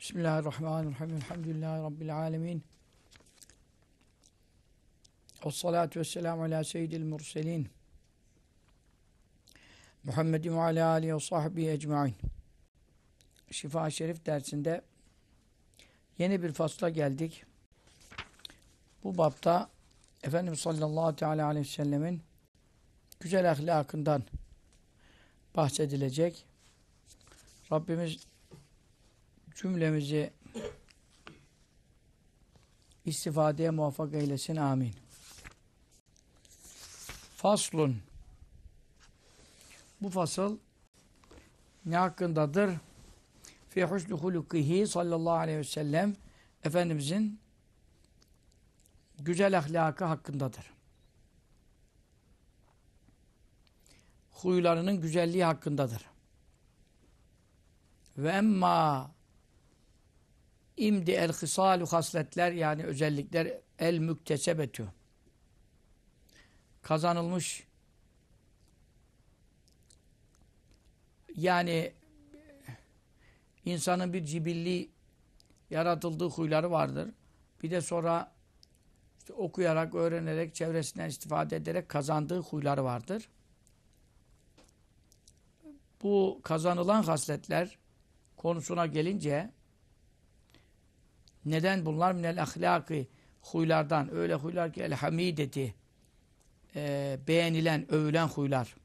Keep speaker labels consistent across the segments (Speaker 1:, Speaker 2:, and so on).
Speaker 1: Bismillahirrahmanirrahim. Elhamdülillahi Rabbil alemin. Ve salatu ve selamu ala seyyidil murselin. Muhammedin ve ala alihi ve sahbihi ecmain. Şifa Şerif dersinde yeni bir fasla geldik. Bu bapta Efendimiz sallallahu teala aleyhi ve sellemin güzel ahlakından bahsedilecek. Rabbimiz cümlemizi istifadeye muvaffak eylesin. Amin. Faslun Bu fasıl ne hakkındadır? Fi husnü hulukihi sallallahu aleyhi ve sellem Efendimizin güzel ahlakı hakkındadır. Huylarının güzelliği hakkındadır. Ve emma imdi el hisalu hasletler yani özellikler el müktesebetü kazanılmış yani insanın bir cibilli yaratıldığı huyları vardır. Bir de sonra işte okuyarak, öğrenerek, çevresinden istifade ederek kazandığı huyları vardır. Bu kazanılan hasletler konusuna gelince neden bunlar? Minel ahlaki huylardan. Öyle huylar ki el e, beğenilen, övülen huylar.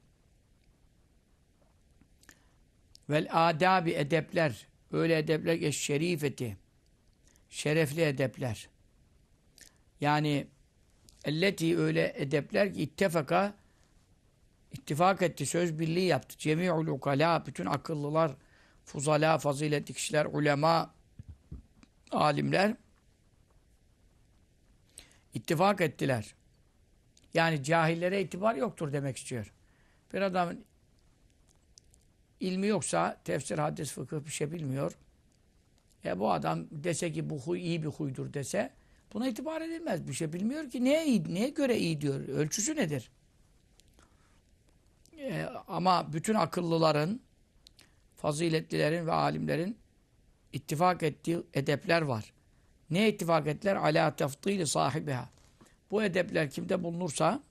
Speaker 1: Vel adabi edepler. Öyle edepler ki şerifeti şerefli edepler. Yani elleti öyle edepler ki ittefaka ittifak etti, söz birliği yaptı. Cemi'ul ukala, bütün akıllılar, fuzala, faziletli kişiler, ulema, alimler ittifak ettiler. Yani cahillere itibar yoktur demek istiyor. Bir adamın ilmi yoksa tefsir, hadis, fıkıh bir şey bilmiyor. E bu adam dese ki bu huy iyi bir huydur dese buna itibar edilmez. Bir şey bilmiyor ki neye, iyi, neye göre iyi diyor. Ölçüsü nedir? E, ama bütün akıllıların, faziletlilerin ve alimlerin ittifak ettiği edepler var. Ne ittifak ettiler? Ala tefdili sahibiha. Bu edepler kimde bulunursa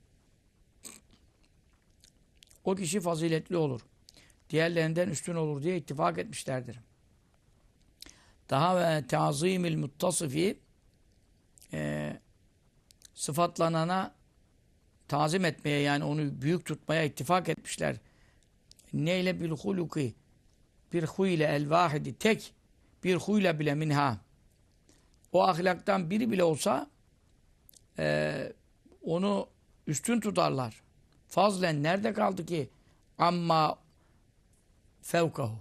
Speaker 1: o kişi faziletli olur. Diğerlerinden üstün olur diye ittifak etmişlerdir. Daha ve tazimil muttasifi e, sıfatlanana tazim etmeye yani onu büyük tutmaya ittifak etmişler. Neyle bil huluki bir huy ile el vahidi tek bir huyla bile minha o ahlaktan biri bile olsa e, onu üstün tutarlar. Fazlen nerede kaldı ki amma fevkahu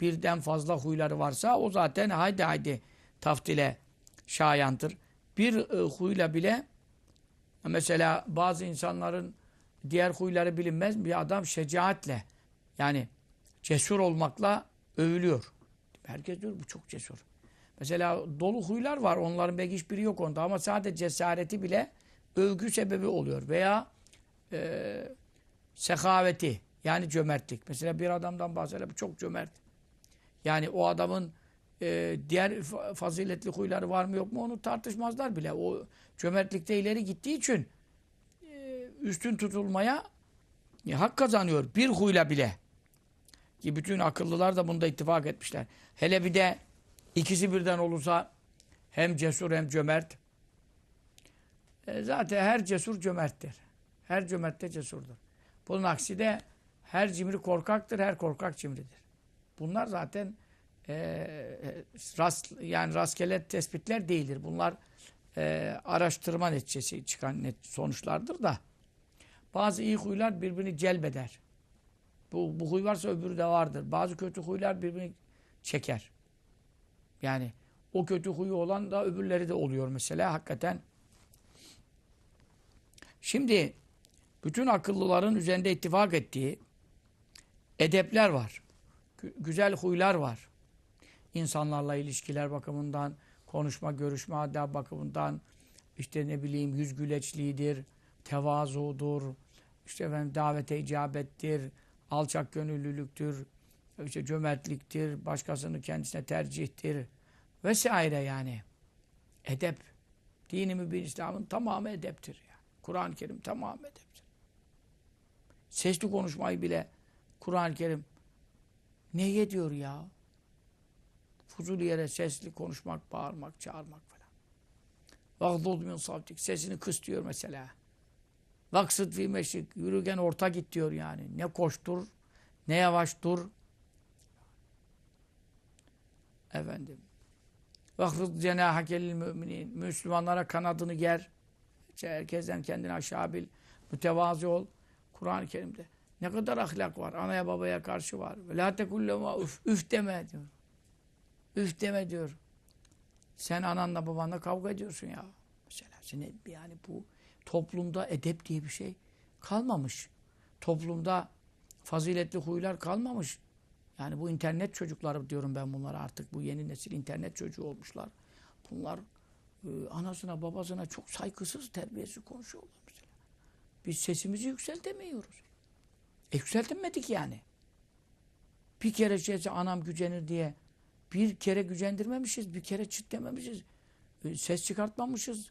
Speaker 1: birden fazla huyları varsa o zaten haydi haydi taftile şayandır. Bir e, huyla bile mesela bazı insanların diğer huyları bilinmez bir adam şecaatle yani cesur olmakla övülüyor. Herkes diyor bu çok cesur. Mesela dolu huylar var. Onların belki hiçbiri yok onda. Ama sadece cesareti bile övgü sebebi oluyor. Veya e, sehaveti yani cömertlik. Mesela bir adamdan bahsedelim. Çok cömert. Yani o adamın e, diğer faziletli huyları var mı yok mu onu tartışmazlar bile. O cömertlikte ileri gittiği için e, üstün tutulmaya e, hak kazanıyor. Bir huyla bile. Ki bütün akıllılar da bunda ittifak etmişler. Hele bir de ikisi birden olursa hem cesur hem cömert. E zaten her cesur cömerttir. Her cömert de cesurdur. Bunun aksi de her cimri korkaktır, her korkak cimridir. Bunlar zaten e, rast, yani rastgele tespitler değildir. Bunlar e, araştırma neticesi çıkan net sonuçlardır da bazı iyi huylar birbirini celbeder. Bu, bu huy varsa öbürü de vardır. Bazı kötü huylar birbirini çeker. Yani o kötü huyu olan da öbürleri de oluyor mesela hakikaten. Şimdi bütün akıllıların üzerinde ittifak ettiği edepler var. Güzel huylar var. İnsanlarla ilişkiler bakımından, konuşma, görüşme adab bakımından, işte ne bileyim yüz güleçliğidir, tevazudur, işte efendim davete icabettir, alçak gönüllülüktür, işte cömertliktir, başkasını kendisine tercihtir, Vesaire yani. Edep. Dini mübin İslam'ın tamamı edeptir. Yani. Kur'an-ı Kerim tamamı edeptir. Sesli konuşmayı bile Kur'an-ı Kerim neye diyor ya? Fuzul yere sesli konuşmak, bağırmak, çağırmak falan. Vagdud min savtik. Sesini kıs diyor mesela. Vaksıt fi meşrik. Yürürken orta git diyor yani. Ne koştur, ne yavaş dur. Efendim. Vahfız cenahakelil müminin. Müslümanlara kanadını ger. Herkesten kendini aşağı bil. Mütevazi ol. Kur'an-ı Kerim'de. Ne kadar ahlak var. Anaya babaya karşı var. La tekullema üf, üf deme diyor. Üf deme diyor. Sen ananla babanla kavga ediyorsun ya. Mesela yani bu toplumda edep diye bir şey kalmamış. Toplumda faziletli huylar kalmamış. Yani bu internet çocukları diyorum ben bunlara artık bu yeni nesil internet çocuğu olmuşlar. Bunlar e, anasına babasına çok saygısız terbiyesiz konuşuyorlar mesela. Biz sesimizi yükseltemiyoruz. E yükseltemedik yani. Bir kere şeyse anam gücenir diye bir kere gücendirmemişiz, bir kere çıt dememişiz. E, ses çıkartmamışız.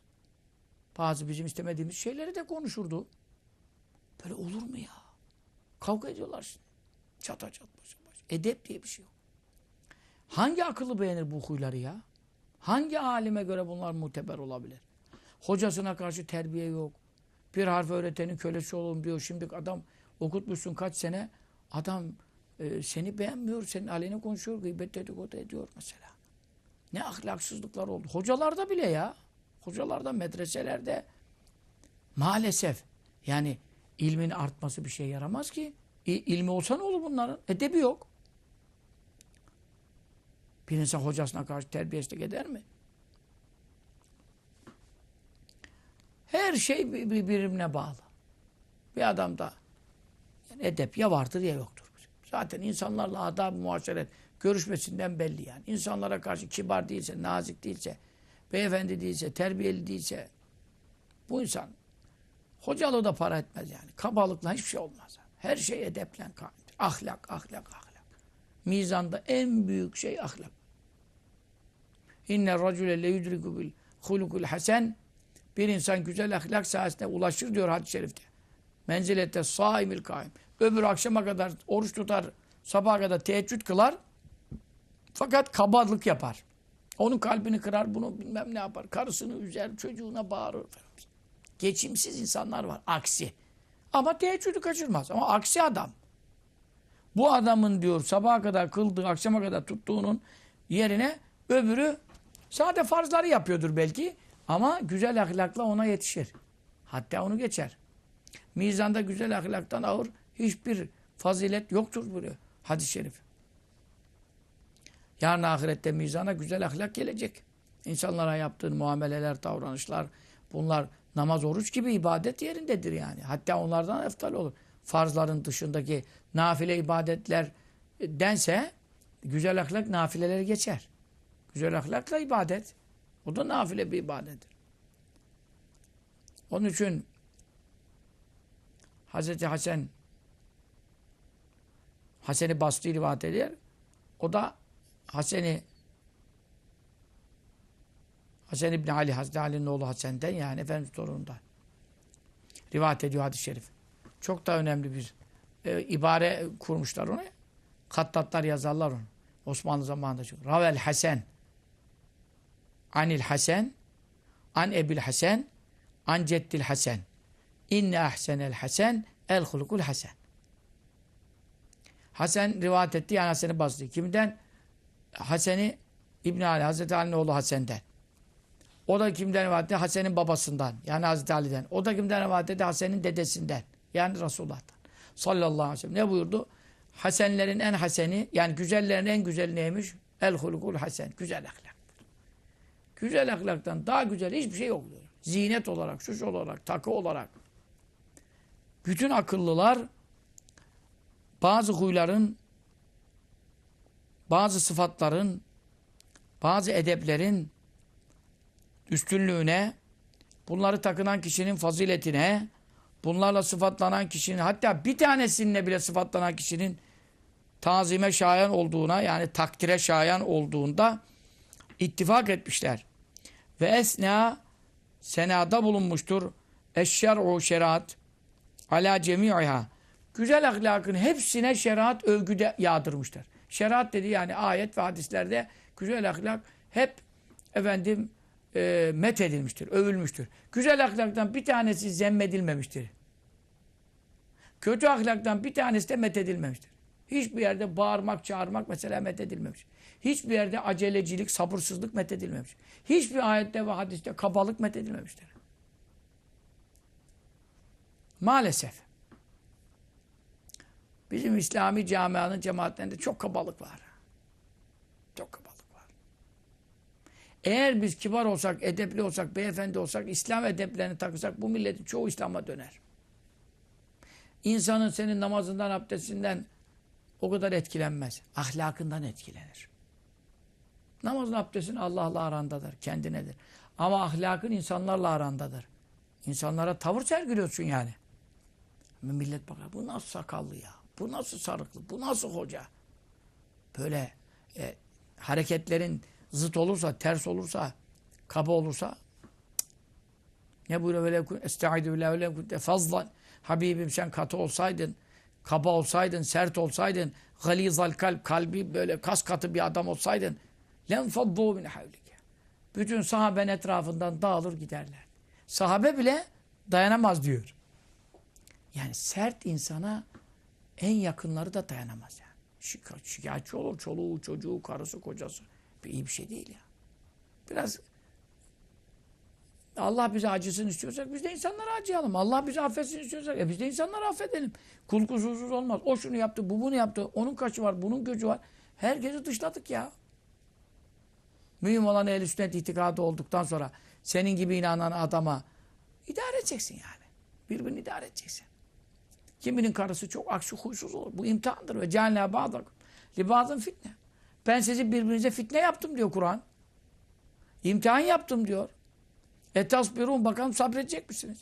Speaker 1: Bazı bizim istemediğimiz şeyleri de konuşurdu. Böyle olur mu ya? Kavga ediyorlar şimdi. Çata çat başa baş. Edep diye bir şey yok. Hangi akıllı beğenir bu huyları ya? Hangi alime göre bunlar muteber olabilir? Hocasına karşı terbiye yok. Bir harf öğretenin kölesi olun diyor. Şimdi adam okutmuşsun kaç sene. Adam e, seni beğenmiyor. Senin aleyhine konuşuyor. Gıybet dedikodu ediyor mesela. Ne ahlaksızlıklar oldu. Hocalarda bile ya. Hocalarda, medreselerde maalesef yani ilmin artması bir şey yaramaz ki. İ, ilmi olsa ne olur bunların? Edebi yok. Bir insan hocasına karşı terbiyesizlik eder mi? Her şey birbirine bağlı. Bir adamda yani edep ya vardır ya yoktur. Zaten insanlarla adab-ı muaşeret görüşmesinden belli yani. İnsanlara karşı kibar değilse, nazik değilse, beyefendi değilse, terbiyeli değilse bu insan hocalığı da para etmez yani. Kabalıkla hiçbir şey olmaz. Her şey edeple kaimdir. Ahlak, ahlak, ahlak. Mizanda en büyük şey ahlak. İnne racule le yudriku bil hulukul hasen bir insan güzel ahlak sayesinde ulaşır diyor hadis-i şerifte. Menzilette saimil kaim. Öbür akşama kadar oruç tutar, sabaha kadar teheccüd kılar. Fakat kabalık yapar. Onun kalbini kırar, bunu bilmem ne yapar. Karısını üzer, çocuğuna bağırır. Geçimsiz insanlar var. Aksi. Ama teheccüdü kaçırmaz. Ama aksi adam. Bu adamın diyor sabaha kadar kıldığı, akşama kadar tuttuğunun yerine öbürü sade farzları yapıyordur belki. Ama güzel ahlakla ona yetişir. Hatta onu geçer. Mizanda güzel ahlaktan ağır hiçbir fazilet yoktur buraya. Hadis-i şerif. Yarın ahirette mizana güzel ahlak gelecek. İnsanlara yaptığın muameleler, davranışlar bunlar namaz, oruç gibi ibadet yerindedir yani. Hatta onlardan eftal olur. Farzların dışındaki nafile ibadetler dense güzel ahlak nafileleri geçer. Güzel ahlakla ibadet. O da nafile bir ibadettir. Onun için Hazreti Hasan Hasan-ı Basri rivayet eder. O da Hasan-ı Hasan İbni Ali, Hazreti Ali'nin oğlu Hasan'den yani Efendimiz torunundan. Rivayet ediyor hadis-i şerif. Çok da önemli bir e, ibare kurmuşlar onu. Kattatlar yazarlar onu. Osmanlı zamanında çok. Ravel Hasan Anil Hasan An Ebil Hasan An Ceddil Hasan İnne ahsenel hasen el hulukul hasen. Hasan rivayet etti yani Hasan'ı. Kimden? Hasan'ı İbn Ali, Hazreti Ali'nin oğlu Hasan'den. O da kimden rivayet? Hasan'ın babasından. Yani Hazreti Ali'den. O da kimden rivayet etti? Hasan'ın dedesinden. Yani Resulullah'tan. Sallallahu aleyhi ve sellem. Ne buyurdu? Hasenlerin en haseni, yani güzellerin en güzeli neymiş? El hulukul hasen. Güzel ahlak. Güzel ahlaktan daha güzel hiçbir şey yok. Zinet olarak, süs olarak, takı olarak. Bütün akıllılar bazı huyların, bazı sıfatların, bazı edeplerin üstünlüğüne, bunları takınan kişinin faziletine, bunlarla sıfatlanan kişinin, hatta bir tanesinle bile sıfatlanan kişinin tazime şayan olduğuna, yani takdire şayan olduğunda ittifak etmişler. Ve esna senada bulunmuştur. Eşşer'u şeriat ala cemi'iha. Güzel ahlakın hepsine şeriat övgüde yağdırmışlar. Şeriat dedi yani ayet ve hadislerde güzel ahlak hep efendim e, met edilmiştir, övülmüştür. Güzel ahlaktan bir tanesi zemmedilmemiştir. Kötü ahlaktan bir tanesi de met edilmemiştir. Hiçbir yerde bağırmak, çağırmak mesela met edilmemiş. Hiçbir yerde acelecilik, sabırsızlık met edilmemiş. Hiçbir ayette ve hadiste kabalık met edilmemiştir. Maalesef. Bizim İslami camianın cemaatlerinde çok kabalık var. Çok kabalık var. Eğer biz kibar olsak, edepli olsak, beyefendi olsak, İslam edeplerini takırsak bu milletin çoğu İslam'a döner. İnsanın senin namazından, abdestinden o kadar etkilenmez. Ahlakından etkilenir. Namazın abdestin Allah'la arandadır, kendinedir. Ama ahlakın insanlarla arandadır. İnsanlara tavır sergiliyorsun yani. Millet bakar, bu nasıl sakallı ya? Bu nasıl sarıklı? Bu nasıl hoca? Böyle e, hareketlerin zıt olursa, ters olursa, kaba olursa ne buyuruyor? Böyle estaizu billahi öyle kunte fazlan. Habibim sen katı olsaydın, kaba olsaydın, sert olsaydın, galizal kalp, kalbi böyle kas katı bir adam olsaydın lem faddu min havlike. Bütün sahaben etrafından dağılır giderler. Sahabe bile dayanamaz diyor. Yani sert insana en yakınları da dayanamaz yani. Şika, şikayetçi olur. Çoluğu, çocuğu, karısı, kocası. Bir iyi bir şey değil ya. Biraz Allah bize acısını istiyorsak biz de insanlara acıyalım. Allah bize affetsin istiyorsak e biz de insanları affedelim. Kul kusursuz olmaz. O şunu yaptı, bu bunu yaptı. Onun kaçı var, bunun gücü var. Herkesi dışladık ya. Mühim olan ehl sünnet itikadı olduktan sonra senin gibi inanan adama idare edeceksin yani. Birbirini idare edeceksin. Kiminin karısı çok akşı huysuz olur. Bu imtihandır. Ve cehennem bağdakum. Libazın fitne. Ben sizi birbirinize fitne yaptım diyor Kur'an. İmtihan yaptım diyor. Etasbirun bakalım sabredecek misiniz?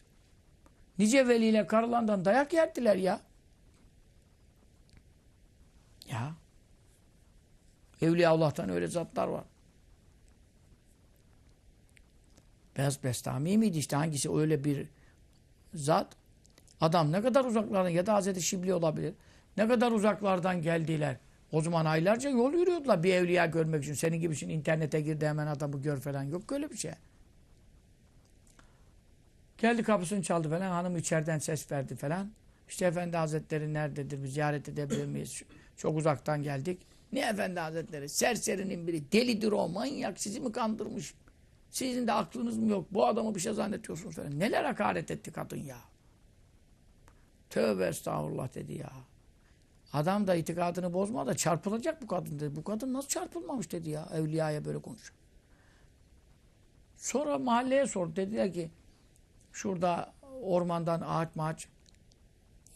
Speaker 1: Nice veliyle karılandan dayak yerdiler ya. Ya. Evliya Allah'tan öyle zatlar var. Beyaz Bestami miydi işte hangisi öyle bir zat? Adam ne kadar uzaklardan ya da Hazreti Şibli olabilir. Ne kadar uzaklardan geldiler. O zaman aylarca yol yürüyordular bir evliya görmek için. Senin gibisin internete girdi hemen adamı gör falan. Yok öyle bir şey. Geldi kapısını çaldı falan. Hanım içeriden ses verdi falan. İşte Efendi Hazretleri nerededir? Bir ziyaret edebilir miyiz? Çok uzaktan geldik. Ne Efendi Hazretleri? Serserinin biri. Delidir o manyak. Sizi mi kandırmış? Sizin de aklınız mı yok? Bu adamı bir şey zannetiyorsunuz falan. Neler hakaret etti kadın ya. Tövbe estağfurullah dedi ya. Adam da itikadını bozma da çarpılacak bu kadın dedi. Bu kadın nasıl çarpılmamış dedi ya. Evliyaya böyle konuş. Sonra mahalleye sordu. Dediler ki şurada ormandan ağaç maaç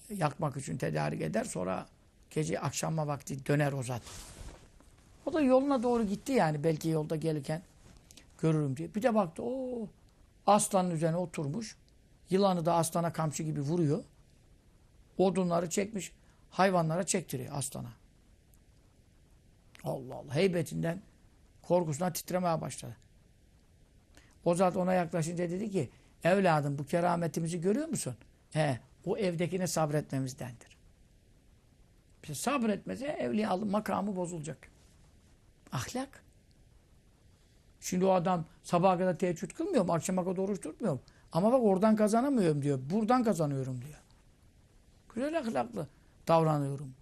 Speaker 1: yakmak için tedarik eder. Sonra gece akşama vakti döner o zat. O da yoluna doğru gitti yani. Belki yolda gelirken görürüm diye. Bir de baktı o aslanın üzerine oturmuş. Yılanı da aslana kamçı gibi vuruyor. Odunları çekmiş. Hayvanlara çektiriyor aslana. Allah Allah. Heybetinden korkusundan titremeye başladı. O zat ona yaklaşınca dedi ki evladım bu kerametimizi görüyor musun? He, o evdekine sabretmemizdendir. İşte sabretmese evliyalı makamı bozulacak. Ahlak. Şimdi o adam sabaha kadar teheccüd kılmıyor mu? Akşama kadar oruç tutmuyor mu? Ama bak oradan kazanamıyorum diyor. Buradan kazanıyorum diyor. Güzel ahlaklı davranıyorum.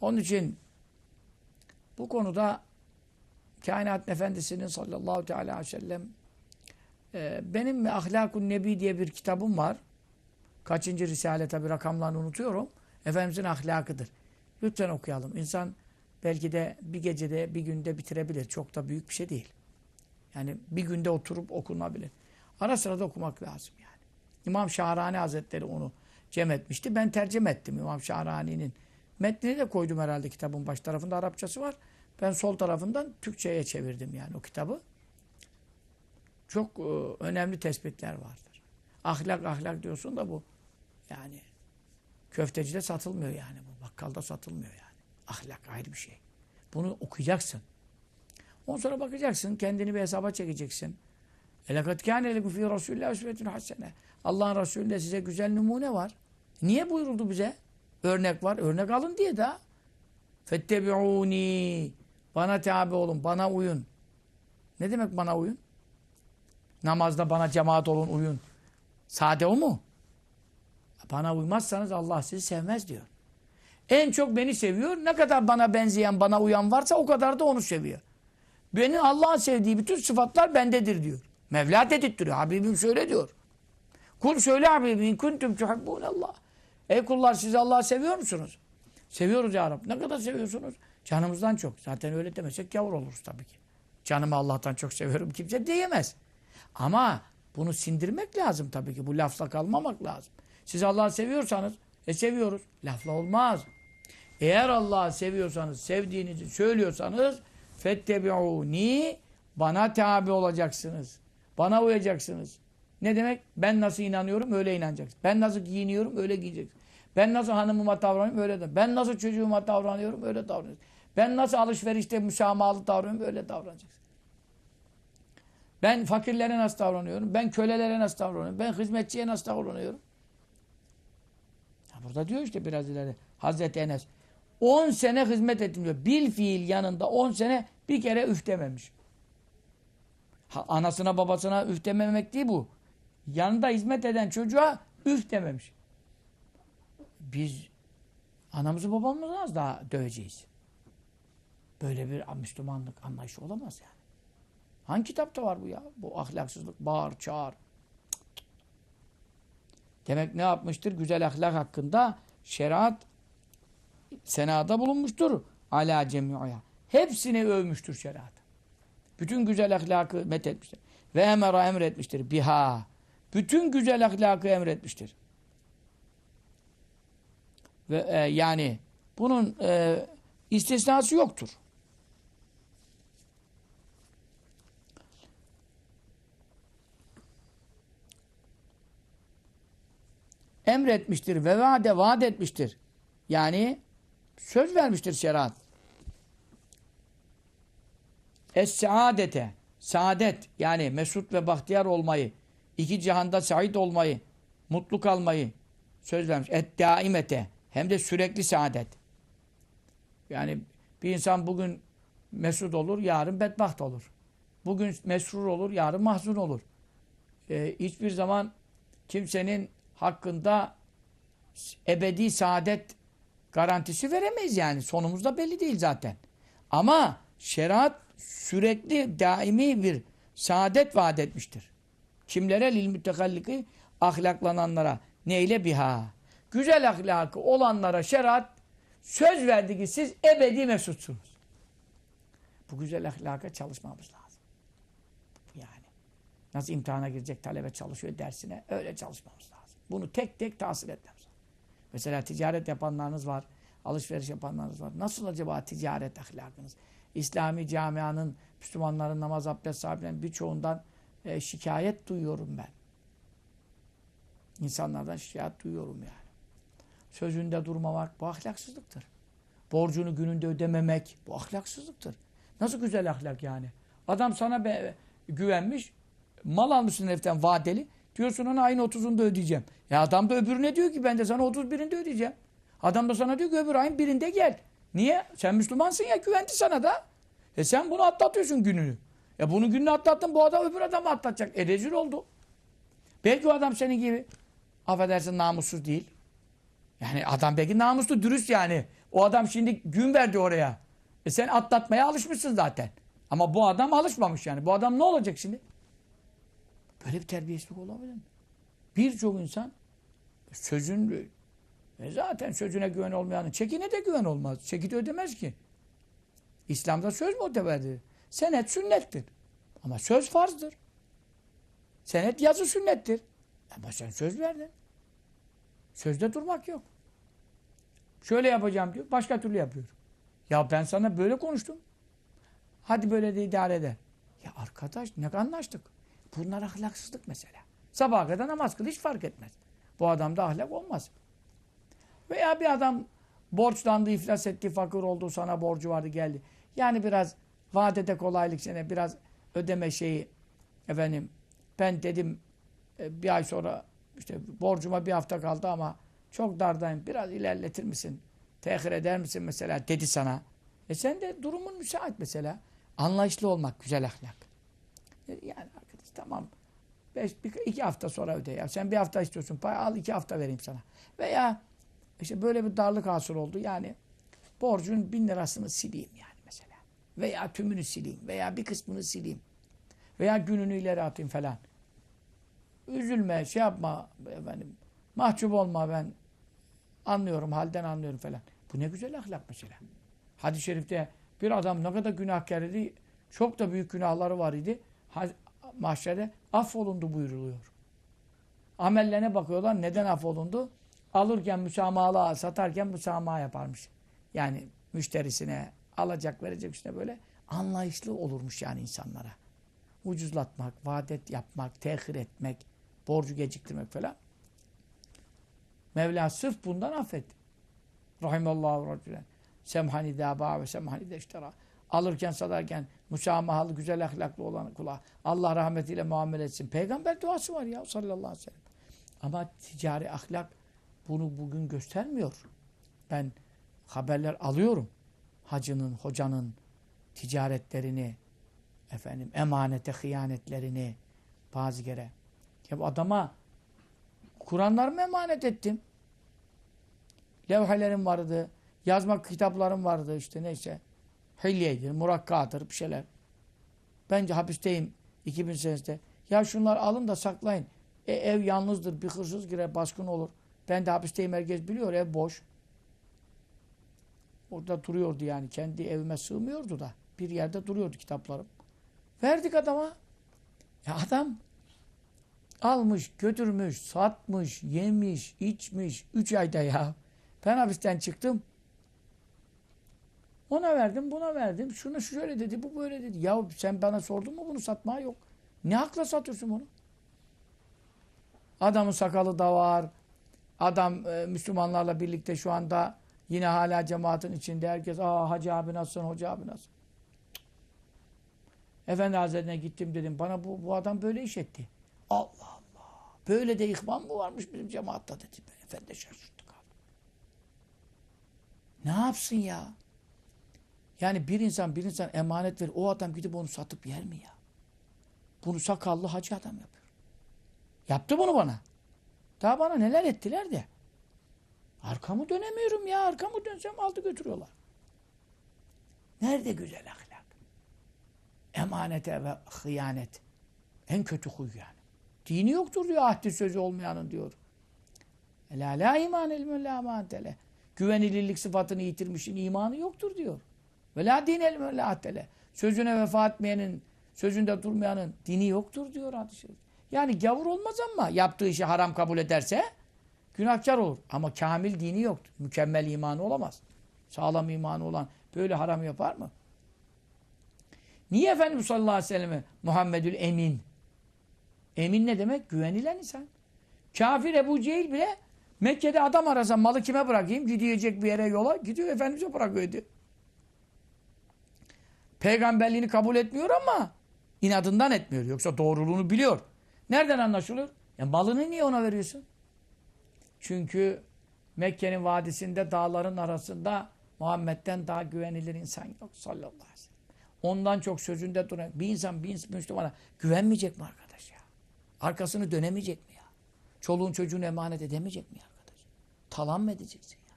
Speaker 1: Onun için bu konuda Kainat Efendisi'nin sallallahu teala aleyhi ve sellem e, benim Ahlakun Nebi diye bir kitabım var. Kaçıncı risale tabi rakamlarını unutuyorum. Efendimizin ahlakıdır. Lütfen okuyalım. İnsan belki de bir gecede, bir günde bitirebilir. Çok da büyük bir şey değil. Yani bir günde oturup okunabilir. Ara sırada okumak lazım yani. İmam Şahrani Hazretleri onu cem etmişti. Ben tercüme ettim İmam Şahrani'nin. Metnini de koydum herhalde kitabın baş tarafında Arapçası var. Ben sol tarafından Türkçe'ye çevirdim yani o kitabı. Çok e, önemli tespitler vardır. Ahlak ahlak diyorsun da bu yani köftecide satılmıyor yani bu. Bakkalda satılmıyor yani. Ahlak ayrı bir şey. Bunu okuyacaksın. Ondan sonra bakacaksın, kendini bir hesaba çekeceksin. Elakat kâne lekum fî Rasûlillâhi üsvetun hasene. Allah'ın Resulü'nde size güzel numune var. Niye buyuruldu bize? Örnek var. Örnek alın diye de. Fettebi'ûni. Bana tabi olun, bana uyun. Ne demek bana uyun? Namazda bana cemaat olun, uyun. Sade o mu? Bana uymazsanız Allah sizi sevmez diyor. En çok beni seviyor. Ne kadar bana benzeyen, bana uyan varsa o kadar da onu seviyor. Beni Allah'ın sevdiği bütün sıfatlar bendedir diyor. Mevla dedirtiyor. Habibim şöyle diyor. Kul söyle Habibim kuntum tuhibbunallah. Ey kullar siz Allah'ı seviyor musunuz? Seviyoruz ya Rabbi. Ne kadar seviyorsunuz? Canımızdan çok. Zaten öyle demesek gavur oluruz tabii ki. Canımı Allah'tan çok seviyorum kimse diyemez. Ama bunu sindirmek lazım tabii ki. Bu lafla kalmamak lazım. Siz Allah'ı seviyorsanız, e seviyoruz. Lafla olmaz. Eğer Allah'ı seviyorsanız, sevdiğinizi söylüyorsanız fettebi'uni bana tabi olacaksınız. Bana uyacaksınız. Ne demek? Ben nasıl inanıyorum öyle inanacaksın. Ben nasıl giyiniyorum öyle giyeceksin. Ben nasıl hanımıma davranıyorum öyle de. Ben nasıl çocuğuma davranıyorum öyle davranıyorum. Ben nasıl alışverişte müsamahalı davranıyorum öyle davranacaksın. Ben fakirlere nasıl davranıyorum? Ben kölelere nasıl davranıyorum? Ben hizmetçiye nasıl davranıyorum? Burada diyor işte biraz ileri. Hazreti Enes. 10 sene hizmet ettim diyor. Bil fiil yanında 10 sene bir kere üf dememiş. Anasına babasına üf dememek değil bu. Yanında hizmet eden çocuğa üf dememiş. Biz anamızı babamızı az daha döveceğiz. Böyle bir Müslümanlık anlayışı olamaz yani. Hangi kitapta var bu ya? Bu ahlaksızlık, bağır, çağır. Demek ne yapmıştır? Güzel ahlak hakkında şeriat senada bulunmuştur. Ala cemi'ya. Hepsini övmüştür şeriat. Bütün güzel ahlakı methetmiştir. Ve emera emretmiştir. Biha. Bütün güzel ahlakı emretmiştir. Ve e, yani bunun e, istisnası yoktur. emretmiştir ve vaade vaat etmiştir. Yani söz vermiştir şeriat. Es-saadete saadet yani mesut ve bahtiyar olmayı, iki cihanda sait olmayı, mutlu kalmayı söz vermiş. Et-daimete hem de sürekli saadet. Yani bir insan bugün mesut olur, yarın bedbaht olur. Bugün mesrur olur, yarın mahzun olur. Ee, hiçbir zaman kimsenin hakkında ebedi saadet garantisi veremeyiz yani. Sonumuz da belli değil zaten. Ama şeriat sürekli daimi bir saadet vaat etmiştir. Kimlere? Lil mütekalliki ahlaklananlara. Neyle biha? Güzel ahlakı olanlara şeriat söz verdi ki siz ebedi mesutsunuz. Bu güzel ahlaka çalışmamız lazım. Yani. Nasıl imtihana girecek talebe çalışıyor dersine öyle çalışmamız lazım. Bunu tek tek tahsil etmemiz lazım. Mesela ticaret yapanlarınız var. Alışveriş yapanlarınız var. Nasıl acaba ticaret ahlakınız? İslami camianın, Müslümanların namaz abdest sahiplerinin birçoğundan e, şikayet duyuyorum ben. İnsanlardan şikayet duyuyorum yani. Sözünde durmamak bu ahlaksızlıktır. Borcunu gününde ödememek bu ahlaksızlıktır. Nasıl güzel ahlak yani? Adam sana be, güvenmiş, mal almışsın heriften vadeli. Diyorsun ona ayın 30'unda ödeyeceğim. Ya adam da öbürüne diyor ki ben de sana 31'inde ödeyeceğim. Adam da sana diyor ki öbür ayın birinde gel. Niye? Sen Müslümansın ya güvendi sana da. E sen bunu atlatıyorsun gününü. Ya bunun gününü atlattın bu adam öbür adamı atlatacak. E rezil oldu. Belki o adam senin gibi affedersin namussuz değil. Yani adam belki namuslu, dürüst yani. O adam şimdi gün verdi oraya. E sen atlatmaya alışmışsın zaten. Ama bu adam alışmamış yani. Bu adam ne olacak şimdi? Böyle bir terbiyesizlik olabilir mi? Birçok insan sözün e zaten sözüne güven olmayanın çekine de güven olmaz. Çeki de ödemez ki. İslam'da söz muteberdir. Senet sünnettir. Ama söz farzdır. Senet yazı sünnettir. Ama sen söz verdin. Sözde durmak yok. Şöyle yapacağım diyor. Başka türlü yapıyor. Ya ben sana böyle konuştum. Hadi böyle de idare eder. Ya arkadaş ne anlaştık? Bunlar ahlaksızlık mesela. Sabaha kadar namaz kıl hiç fark etmez. Bu adamda ahlak olmaz. Veya bir adam borçlandı, iflas etti, fakir oldu, sana borcu vardı geldi. Yani biraz vadede kolaylık sene biraz ödeme şeyi efendim ben dedim e, bir ay sonra işte borcuma bir hafta kaldı ama çok dardayım. Biraz ilerletir misin? Tehir eder misin mesela dedi sana. E sen de durumun müsait mesela. Anlayışlı olmak güzel ahlak. E, Yani arkadaş tamam. Beş, bir, iki hafta sonra öde ya. Sen bir hafta istiyorsun. Pay al iki hafta vereyim sana. Veya işte böyle bir darlık hasıl oldu. Yani borcun bin lirasını sileyim yani mesela. Veya tümünü sileyim. Veya bir kısmını sileyim. Veya gününü ileri atayım falan. Üzülme, şey yapma efendim. Mahcup olma ben. Anlıyorum, halden anlıyorum falan. Bu ne güzel ahlak mesela. Hadis-i şerifte bir adam ne kadar günahkar idi. Çok da büyük günahları var idi. Mahşerde affolundu buyuruluyor. Amellerine bakıyorlar. Neden affolundu? Alırken müsamahalı, satarken müsamaha yaparmış. Yani müşterisine alacak verecek işte böyle anlayışlı olurmuş yani insanlara. Ucuzlatmak, vadet yapmak, tehir etmek, borcu geciktirmek falan. Mevla sırf bundan affetti. Rahimallahu racülen. Semhani dâbâ ve semhani deştera. Alırken satarken müsamahalı, güzel ahlaklı olan kula Allah rahmetiyle muamele etsin. Peygamber duası var ya sallallahu aleyhi ve sellem. Ama ticari ahlak bunu bugün göstermiyor. Ben haberler alıyorum. Hacının, hocanın ticaretlerini, efendim emanete hıyanetlerini bazı kere. Ya adama Kur'anlarımı emanet ettim. Levhelerim vardı. Yazma kitaplarım vardı işte neyse. Hilyedir, murakkadır bir şeyler. Bence hapisteyim 2000 senesinde. Ya şunlar alın da saklayın. E, ev yalnızdır. Bir hırsız girer, baskın olur. Ben de hapisteyim herkes biliyor. Ev boş. Orada duruyordu yani. Kendi evime sığmıyordu da. Bir yerde duruyordu kitaplarım. Verdik adama. Ya adam almış, götürmüş, satmış, yemiş, içmiş. Üç ayda ya. Ben hapisten çıktım. Ona verdim, buna verdim. Şunu şöyle dedi, bu böyle dedi. Ya sen bana sordun mu bunu satmaya yok. Ne hakla satıyorsun bunu? Adamın sakalı da var. Adam e, Müslümanlarla birlikte şu anda yine hala cemaatin içinde. Herkes aa hacı abi nasılsın, hoca abi nasılsın? Efendi Hazretleri'ne gittim dedim. Bana bu, bu adam böyle iş etti. Allah Allah. Böyle de ihvan mı varmış bizim cemaatta dedi. Efendi şaşırdı kaldı. Ne yapsın ya? Yani bir insan bir insan emanet verir. O adam gidip onu satıp yer mi ya? Bunu sakallı hacı adam yapıyor. Yaptı bunu bana. Daha bana neler ettiler de. Arkamı dönemiyorum ya. Arkamı dönsem aldı götürüyorlar. Nerede güzel ahlak? Emanete ve hıyanet. En kötü huy yani. Dini yoktur diyor ahdi sözü olmayanın diyor. La la iman ilmün la amantele. Güvenilirlik sıfatını yitirmişin imanı yoktur diyor. Ve la din ilmün la. Sözüne vefa etmeyenin, sözünde durmayanın dini yoktur diyor hadis-i şerif. Yani gavur olmaz ama yaptığı işi haram kabul ederse günahkar olur. Ama kamil dini yoktur. Mükemmel imanı olamaz. Sağlam imanı olan böyle haram yapar mı? Niye Efendimiz sallallahu aleyhi ve selleme Muhammedül Emin? Emin ne demek? Güvenilen insan. Kafir Ebu Cehil bile Mekke'de adam arasa malı kime bırakayım? Gidecek bir yere yola. Gidiyor Efendimiz'e bırakıyor diyor. Peygamberliğini kabul etmiyor ama inadından etmiyor. Yoksa doğruluğunu biliyor. Nereden anlaşılır? Ya malını niye ona veriyorsun? Çünkü Mekke'nin vadisinde dağların arasında Muhammed'den daha güvenilir insan yok sallallahu aleyhi ve sellem. Ondan çok sözünde duran bir insan bir Müslümana güvenmeyecek mi arkadaş ya? Arkasını dönemeyecek mi ya? Çoluğun çocuğunu emanet edemeyecek mi arkadaş? Talan mı edeceksin ya?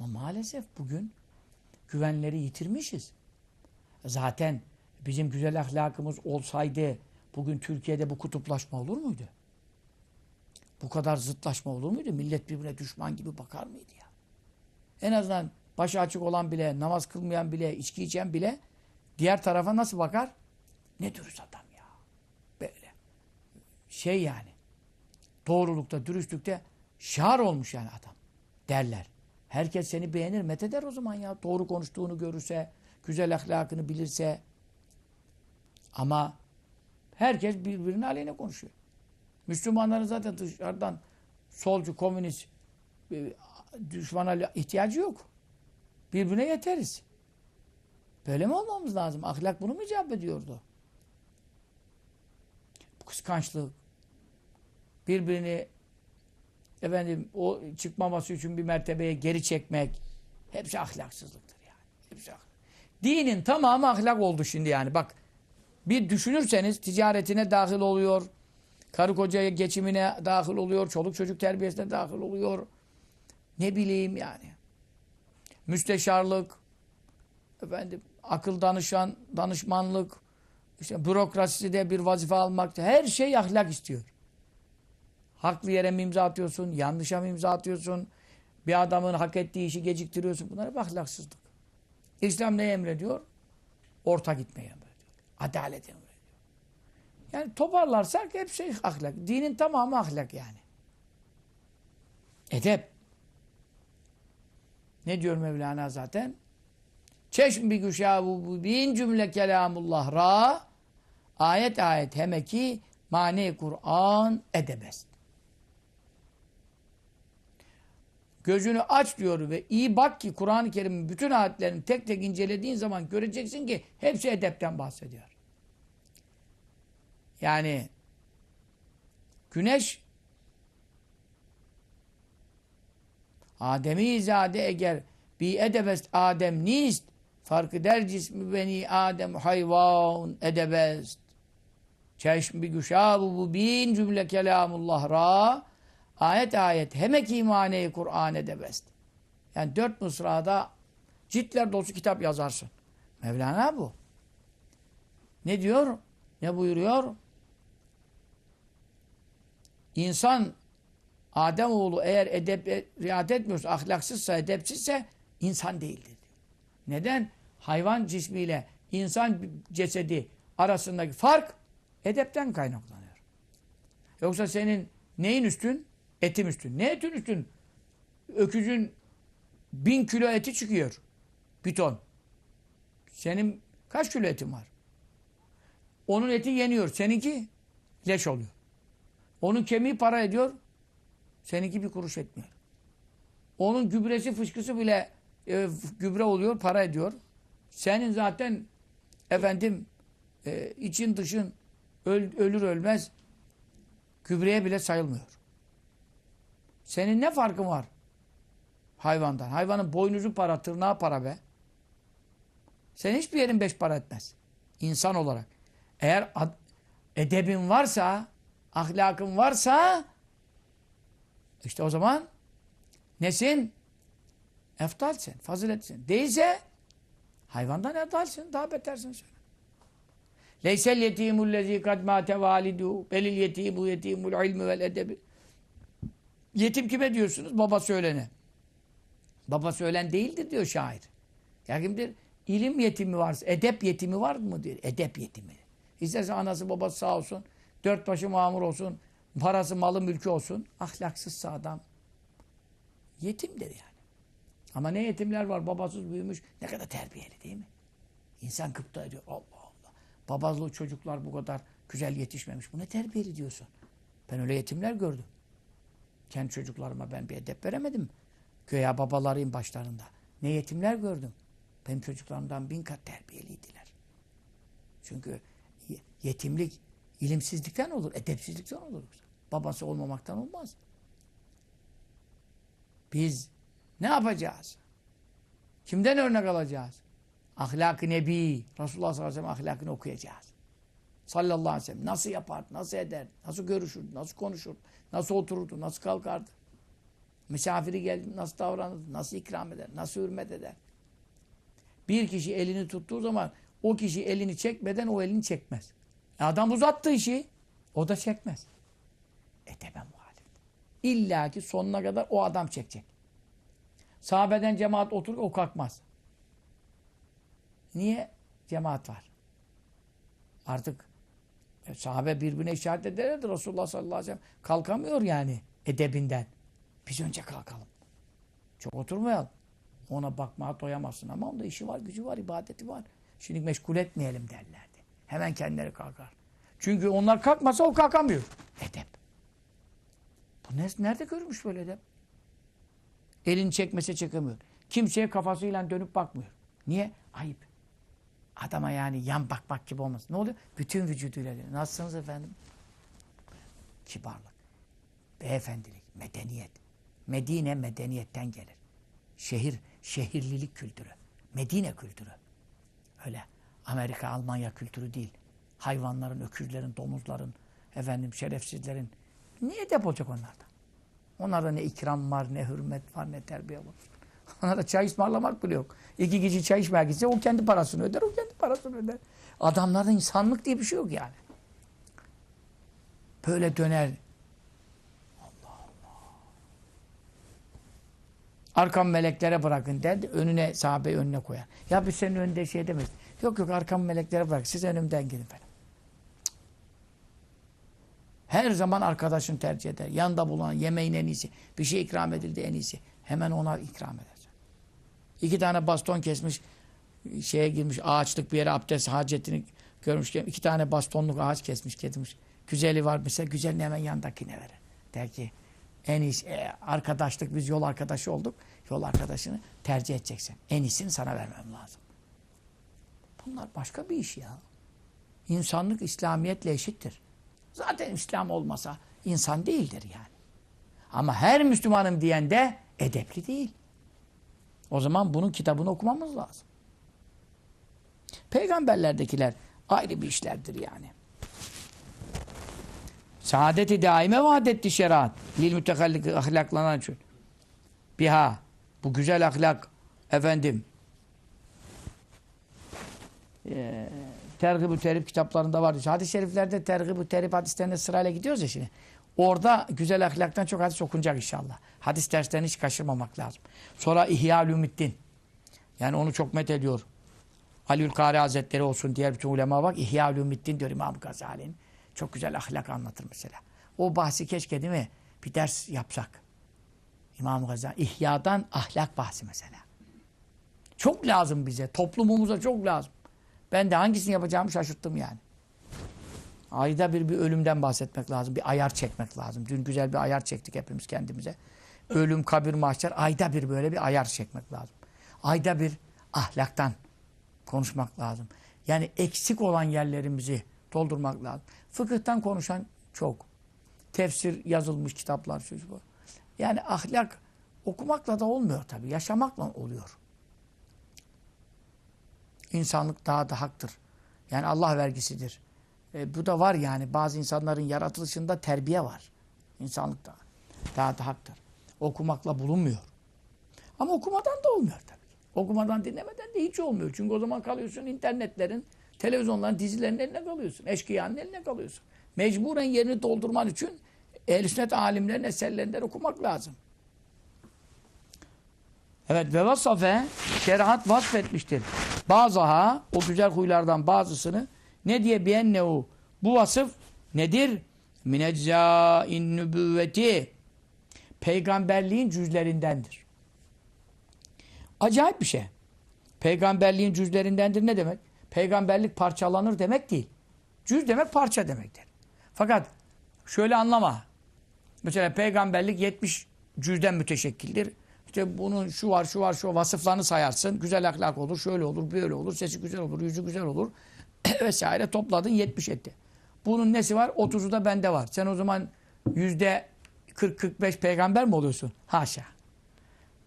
Speaker 1: Ama maalesef bugün güvenleri yitirmişiz. Zaten bizim güzel ahlakımız olsaydı bugün Türkiye'de bu kutuplaşma olur muydu? Bu kadar zıtlaşma olur muydu? Millet birbirine düşman gibi bakar mıydı ya? En azından başı açık olan bile, namaz kılmayan bile, içki içen bile diğer tarafa nasıl bakar? Ne dürüst adam ya. Böyle. Şey yani. Doğrulukta, dürüstlükte şar olmuş yani adam. Derler. Herkes seni beğenir, metheder o zaman ya. Doğru konuştuğunu görürse, güzel ahlakını bilirse. Ama herkes birbirinin aleyhine konuşuyor. Müslümanların zaten dışarıdan solcu, komünist e, düşmana ihtiyacı yok. Birbirine yeteriz. Böyle mi olmamız lazım? Ahlak bunu mu icap ediyordu? Bu kıskançlık, birbirini efendim o çıkmaması için bir mertebeye geri çekmek hepsi ahlaksızlıktır yani. Hepsi ahlak. Dinin tamamı ahlak oldu şimdi yani. Bak bir düşünürseniz ticaretine dahil oluyor. Karı kocaya geçimine dahil oluyor. Çoluk çocuk terbiyesine dahil oluyor. Ne bileyim yani. Müsteşarlık, efendim akıl danışan, danışmanlık, işte bürokraside bir vazife almak, her şey ahlak istiyor. Haklı yere mi imza atıyorsun, yanlışa mı imza atıyorsun, bir adamın hak ettiği işi geciktiriyorsun. Bunlar hep ahlaksızlık. İslam ne emrediyor? Orta gitmeyi emrediyor. Adalet emrediyor. Yani toparlarsak hep şey ahlak. Dinin tamamı ahlak yani. Edep. Ne diyor Mevlana zaten? Çeşm bi güşâbu bin cümle kelamullah ra ayet ayet hemeki mani Kur'an edebest. Gözünü aç diyor ve iyi bak ki Kur'an-ı Kerim'in bütün ayetlerini tek tek incelediğin zaman göreceksin ki hepsi edepten bahsediyor. Yani güneş Adem'i zade eğer bi edebest Adem nist farkı der cismi beni Adem hayvan edebest çeşm bi güşâbu bu bin cümle kelamullah ra ayet ayet hemek imane Kur'an edebest yani dört mısrada ciltler dolusu kitap yazarsın. Mevlana bu. Ne diyor? Ne buyuruyor? İnsan Adem oğlu eğer edep riayet etmiyorsa, ahlaksızsa, edepsizse insan değildir. Diyor. Neden? Hayvan cismiyle insan cesedi arasındaki fark edepten kaynaklanıyor. Yoksa senin neyin üstün? Etim üstün. Ne etin üstün? Öküzün bin kilo eti çıkıyor. Bir ton. Senin kaç kilo etin var? Onun eti yeniyor. Seninki leş oluyor. Onun kemiği para ediyor. Seninki bir kuruş etmiyor. Onun gübresi fışkısı bile e, gübre oluyor, para ediyor. Senin zaten efendim e, için dışın öl, ölür ölmez gübreye bile sayılmıyor. Senin ne farkın var hayvandan? Hayvanın boynuzu para, tırnağı para be. Senin hiçbir yerin beş para etmez. İnsan olarak. Eğer edebin varsa, ahlakın varsa işte o zaman nesin? Eftalsin, faziletsin. Değilse hayvandan eftalsin, daha betersin sen. Leysel yetimul lezî kad mâte belil yetimu yetimul ilmi vel edebi. Yetim kime diyorsunuz? Baba söylene. Baba söylen değildir diyor şair. Ya kimdir? İlim yetimi varsa, edep yetimi var mı diyor. Edep yetimi. İsterse anası babası sağ olsun, dört başı mamur olsun, parası malı mülkü olsun. Ahlaksızsa adam yetimdir yani. Ama ne yetimler var babasız büyümüş ne kadar terbiyeli değil mi? İnsan kıpta ediyor. Allah Allah. Babazlı çocuklar bu kadar güzel yetişmemiş. Bu ne terbiyeli diyorsun? Ben öyle yetimler gördüm. Kendi çocuklarıma ben bir edep veremedim. Göya babalarıyım başlarında. Ne yetimler gördüm. Benim çocuklarımdan bin kat terbiyeliydiler. Çünkü yetimlik ilimsizlikten olur, edepsizlikten olur. Babası olmamaktan olmaz. Biz ne yapacağız? Kimden örnek alacağız? Ahlak-ı Nebi, Resulullah sallallahu aleyhi ve sellem ahlakını okuyacağız. Sallallahu aleyhi ve sellem nasıl yapardı, nasıl eder, nasıl görüşürdü, nasıl konuşurdu, nasıl otururdu, nasıl kalkardı. Misafiri geldi nasıl davranır, nasıl ikram eder, nasıl hürmet eder. Bir kişi elini tuttuğu zaman o kişi elini çekmeden o elini çekmez. E adam uzattı işi, o da çekmez. Edebe muhalif. İlla ki sonuna kadar o adam çekecek. Sahabeden cemaat oturur, o kalkmaz. Niye? Cemaat var. Artık e, sahabe birbirine işaret ederdi. Resulullah sallallahu aleyhi ve sellem kalkamıyor yani edebinden. Biz önce kalkalım. Çok oturmayalım. Ona bakmaya doyamazsın ama onda işi var, gücü var, ibadeti var. Şimdi meşgul etmeyelim derlerdi. Hemen kendileri kalkar. Çünkü onlar kalkmasa o kalkamıyor. Edep. Bu nerede görmüş böyle edep? Elini çekmese çekemiyor. Kimseye kafasıyla dönüp bakmıyor. Niye? Ayıp. Adama yani yan bakmak gibi olmasın. Ne oluyor? Bütün vücuduyla diyor. Nasılsınız efendim? Kibarlık, beyefendilik, medeniyet. Medine medeniyetten gelir. Şehir, şehirlilik kültürü. Medine kültürü. Öyle Amerika, Almanya kültürü değil. Hayvanların, öküzlerin, domuzların, efendim şerefsizlerin. Ne edep olacak onlardan? Onlarda ne ikram var, ne hürmet var, ne terbiye var. Onlarda çay ısmarlamak bile yok. İki kişi çay içmeye gitse o kendi parasını öder, o kendi parasını öder. Adamlarda insanlık diye bir şey yok yani. Böyle döner. Allah Allah. Arkam meleklere bırakın der. Önüne sahabeyi önüne koyar. Ya biz senin önünde şey demeyiz. Yok yok arkam meleklere bırak. Siz önümden gidin falan. Her zaman arkadaşın tercih eder. Yanında bulunan yemeğin en iyisi. Bir şey ikram edildi en iyisi. Hemen ona ikram eder. İki tane baston kesmiş, şeye girmiş, ağaçlık bir yere abdest hacetini görmüşken iki tane bastonluk ağaç kesmiş, getirmiş. Güzeli var mesela, güzelini hemen yandakine verir. Der ki, en iyisi, e, arkadaşlık, biz yol arkadaşı olduk. Yol arkadaşını tercih edeceksin. En iyisini sana vermem lazım. Bunlar başka bir iş ya. İnsanlık İslamiyetle eşittir. Zaten İslam olmasa insan değildir yani. Ama her Müslümanım diyen de edepli değil. O zaman bunun kitabını okumamız lazım. Peygamberlerdekiler ayrı bir işlerdir yani. Saadeti daime vaadetti şeriat. Lil mütekallik ahlaklanan için. Biha. Bu güzel ahlak efendim e, tergib-ü terip kitaplarında var. Hadis-i şeriflerde tergib-ü terip hadislerine sırayla gidiyoruz ya şimdi. Orada güzel ahlaktan çok hadis okunacak inşallah. Hadis derslerini hiç kaçırmamak lazım. Sonra İhya Ülümiddin. Yani onu çok met ediyor. Aliül Kari Hazretleri olsun diğer bütün ulema bak. İhya Ülümiddin diyor İmam Gazali'nin. Çok güzel ahlak anlatır mesela. O bahsi keşke değil mi? Bir ders yapsak. İmam Gazali. İhya'dan ahlak bahsi mesela. Çok lazım bize. Toplumumuza çok lazım. Ben de hangisini yapacağımı şaşırttım yani. Ayda bir bir ölümden bahsetmek lazım. Bir ayar çekmek lazım. Dün güzel bir ayar çektik hepimiz kendimize. Ölüm, kabir, mahşer. Ayda bir böyle bir ayar çekmek lazım. Ayda bir ahlaktan konuşmak lazım. Yani eksik olan yerlerimizi doldurmak lazım. Fıkıhtan konuşan çok. Tefsir yazılmış kitaplar. Şu, bu. Yani ahlak okumakla da olmuyor tabii. Yaşamakla oluyor. İnsanlık daha da haktır. Yani Allah vergisidir. E, bu da var yani. Bazı insanların yaratılışında terbiye var. İnsanlıkta. Daha da haktır. Okumakla bulunmuyor. Ama okumadan da olmuyor tabii. Okumadan dinlemeden de hiç olmuyor. Çünkü o zaman kalıyorsun internetlerin, televizyonların, dizilerin eline kalıyorsun. Eşkıyanın eline kalıyorsun. Mecburen yerini doldurman için ehl sünnet alimlerin eserlerinden okumak lazım. Evet ve vasafe şeriat vasfetmiştir. Bazaha o güzel huylardan bazısını ne diye biennehu bu vasıf nedir? Mineccâin nübüvveti peygamberliğin cüzlerindendir. Acayip bir şey. Peygamberliğin cüzlerindendir ne demek? Peygamberlik parçalanır demek değil. Cüz demek parça demektir. Fakat şöyle anlama. Mesela peygamberlik 70 cüzden müteşekkildir. İşte bunun şu var, şu var, şu vasıflarını sayarsın. Güzel ahlak olur, şöyle olur, böyle olur, sesi güzel olur, yüzü güzel olur. vesaire topladın 70 etti. Bunun nesi var? 30'u da bende var. Sen o zaman yüzde 40-45 peygamber mi oluyorsun? Haşa.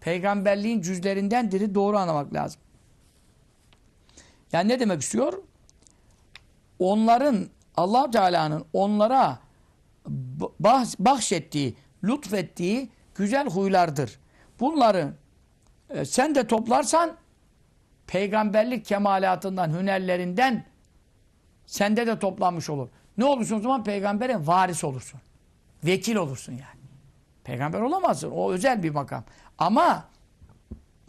Speaker 1: Peygamberliğin cüzlerindendir. Doğru anlamak lazım. Yani ne demek istiyor? Onların allah Teala'nın onlara bahşettiği, lütfettiği güzel huylardır. Bunları e, sen de toplarsan peygamberlik kemalatından, hünerlerinden sende de toplanmış olur. Ne olursun o zaman peygamberin varis olursun. Vekil olursun yani. Peygamber olamazsın. O özel bir makam. Ama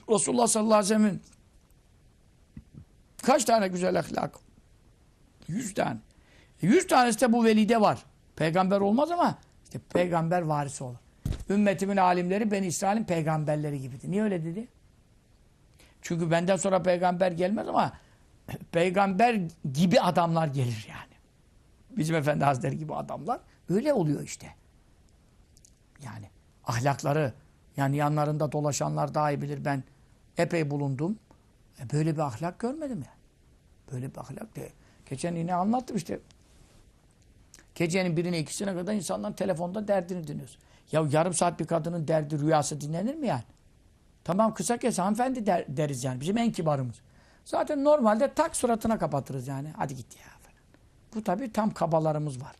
Speaker 1: Resulullah sallallahu aleyhi ve sellem'in kaç tane güzel ahlak? Yüz tane. Yüz tanesi de bu velide var. Peygamber olmaz ama işte peygamber varisi olur. Ümmetimin alimleri ben İsrail'in peygamberleri gibiydi. Niye öyle dedi? Çünkü benden sonra peygamber gelmez ama peygamber gibi adamlar gelir yani. Bizim Efendi Hazretleri gibi adamlar. Öyle oluyor işte. Yani ahlakları yani yanlarında dolaşanlar daha iyi bilir. Ben epey bulundum. E böyle bir ahlak görmedim yani. Böyle bir ahlak değil. Geçen yine anlattım işte. Gecenin birine ikisine kadar insanların telefonda derdini dinliyoruz. Ya yarım saat bir kadının derdi rüyası dinlenir mi yani? Tamam kısa kes hanımefendi der, deriz yani. Bizim en kibarımız. Zaten normalde tak suratına kapatırız yani. Hadi git ya falan. Bu tabii tam kabalarımız var.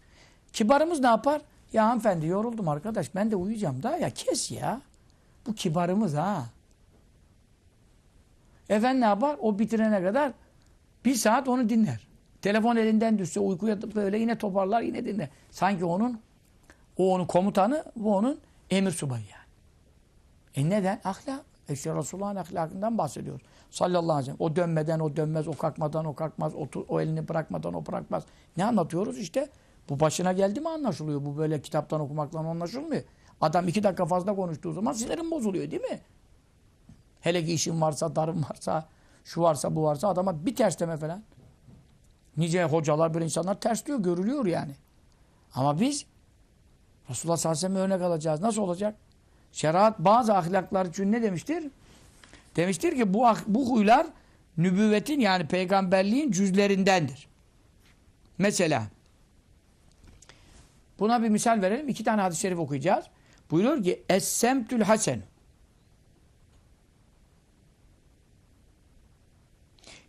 Speaker 1: Kibarımız ne yapar? Ya hanımefendi yoruldum arkadaş ben de uyuyacağım da ya kes ya. Bu kibarımız ha. Efendim ne yapar? O bitirene kadar bir saat onu dinler. Telefon elinden düşse uykuya böyle yine toparlar yine dinler. Sanki onun o onun komutanı bu onun emir subayı yani. E neden? Ahlak. İşte Resulullah'ın ahlakından bahsediyoruz. Sallallahu aleyhi ve sellem. O dönmeden o dönmez, o kalkmadan o kalkmaz, o, o elini bırakmadan o bırakmaz. Ne anlatıyoruz işte? Bu başına geldi mi anlaşılıyor. Bu böyle kitaptan okumakla anlaşılmıyor. Adam iki dakika fazla konuştuğu zaman sinirim bozuluyor değil mi? Hele ki işin varsa, darın varsa, şu varsa, bu varsa adama bir tersleme falan. Nice hocalar, böyle insanlar tersliyor, görülüyor yani. Ama biz Resulullah sallallahu aleyhi ve sellem'e örnek alacağız. Nasıl olacak? Şeriat bazı ahlaklar için ne demiştir? Demiştir ki bu, bu huylar nübüvvetin yani peygamberliğin cüzlerindendir. Mesela buna bir misal verelim. İki tane hadis-i şerif okuyacağız. Buyuruyor ki Es-semtül hasen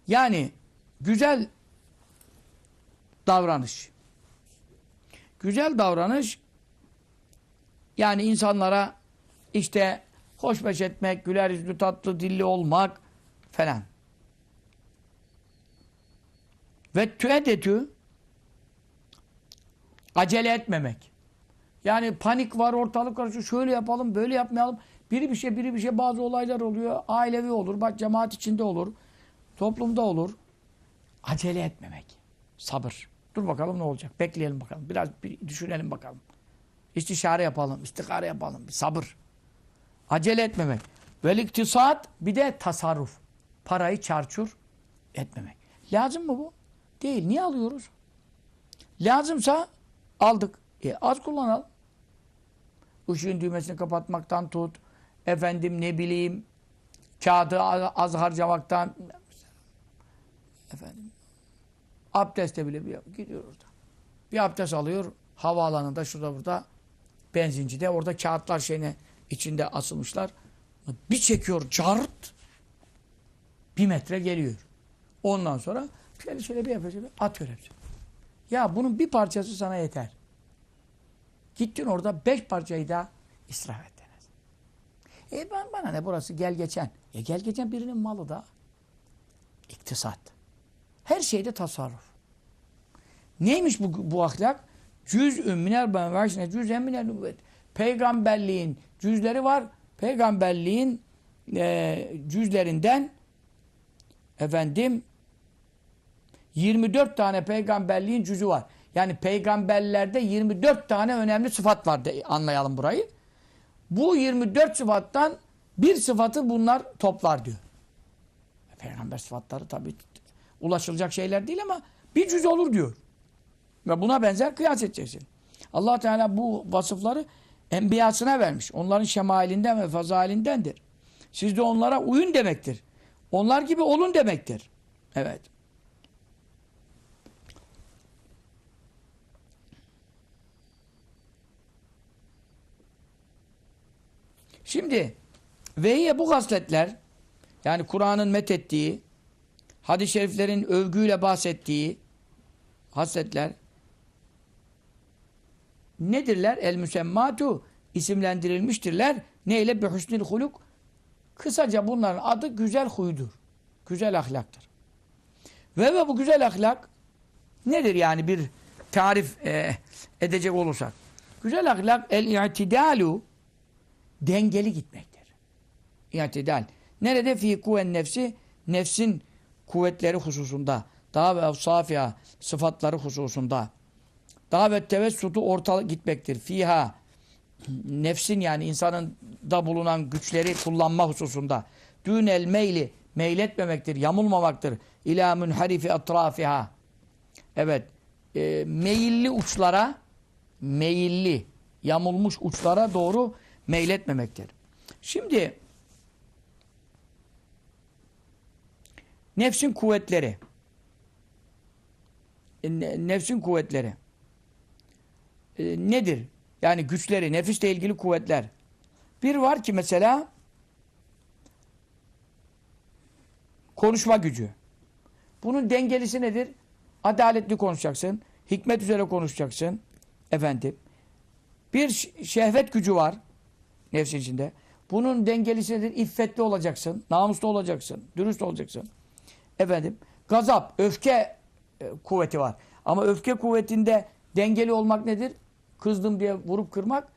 Speaker 1: Yani güzel davranış. Güzel davranış yani insanlara işte hoşbeş etmek, güler yüzlü, tatlı dilli olmak falan. Ve tüedetü acele etmemek. Yani panik var, ortalık karışıyor. Şöyle yapalım, böyle yapmayalım. Biri bir şey, biri bir şey bazı olaylar oluyor. Ailevi olur, bak cemaat içinde olur. Toplumda olur. Acele etmemek. Sabır. Dur bakalım ne olacak. Bekleyelim bakalım. Biraz bir düşünelim bakalım. İstişare yapalım, istihare yapalım. Sabır. Acele etmemek. Vel iktisat bir de tasarruf. Parayı çarçur etmemek. Lazım mı bu? Değil. Niye alıyoruz? Lazımsa aldık. E, az kullanalım. Işığın düğmesini kapatmaktan tut. Efendim ne bileyim kağıdı az harcamaktan efendim abdeste bile bir gidiyor orada. Bir abdest alıyor havaalanında şurada burada benzincide orada kağıtlar şeyine içinde asılmışlar. Bir çekiyor cart bir metre geliyor. Ondan sonra şöyle şöyle bir yapıyor, atıyor hepsi. Ya bunun bir parçası sana yeter. Gittin orada beş parçayı da israf et E ben bana ne burası gel geçen. E gel geçen birinin malı da. İktisat. Her şeyde tasarruf. Neymiş bu, bu ahlak? Cüz-ü minel benversine cüz-en minel nübüvvet. Peygamberliğin cüzleri var. Peygamberliğin e, cüzlerinden efendim 24 tane peygamberliğin cüzü var. Yani peygamberlerde 24 tane önemli sıfat var de, anlayalım burayı. Bu 24 sıfattan bir sıfatı bunlar toplar diyor. Peygamber sıfatları tabii ulaşılacak şeyler değil ama bir cüz olur diyor. Ve buna benzer kıyas edeceksin. allah Teala bu vasıfları enbiyasına vermiş. Onların şemalinden ve fazalindendir. Siz de onlara uyun demektir. Onlar gibi olun demektir. Evet. Şimdi vehiye bu hasletler yani Kur'an'ın methettiği hadis-i şeriflerin övgüyle bahsettiği hasletler nedirler? El müsemmatu isimlendirilmiştirler. Neyle? Bi husnül huluk. Kısaca bunların adı güzel huydur. Güzel ahlaktır. Ve, ve bu güzel ahlak nedir yani bir tarif e, edecek olursak? Güzel ahlak el-i'tidalu dengeli gitmektir. İ'tidal. Nerede? Fi kuven nefsi nefsin kuvvetleri hususunda. Daha ve evsafiha sıfatları hususunda. Daha ve tevessutu orta gitmektir. Fiha nefsin yani insanın da bulunan güçleri kullanma hususunda. Dünel meyli meyletmemektir, yamulmamaktır. İlâ münharifi atrafiha. Evet. E, meyilli uçlara meyilli, yamulmuş uçlara doğru meyletmemektir. Şimdi nefsin kuvvetleri e, ne- nefsin kuvvetleri e, nedir? Yani güçleri, nefisle ilgili kuvvetler. Bir var ki mesela konuşma gücü. Bunun dengelisi nedir? Adaletli konuşacaksın. Hikmet üzere konuşacaksın. Efendim. Bir şehvet gücü var. Nefsin içinde. Bunun dengelisi nedir? İffetli olacaksın. Namuslu olacaksın. Dürüst olacaksın. Efendim. Gazap, öfke e, kuvveti var. Ama öfke kuvvetinde dengeli olmak nedir? Kızdım diye vurup kırmak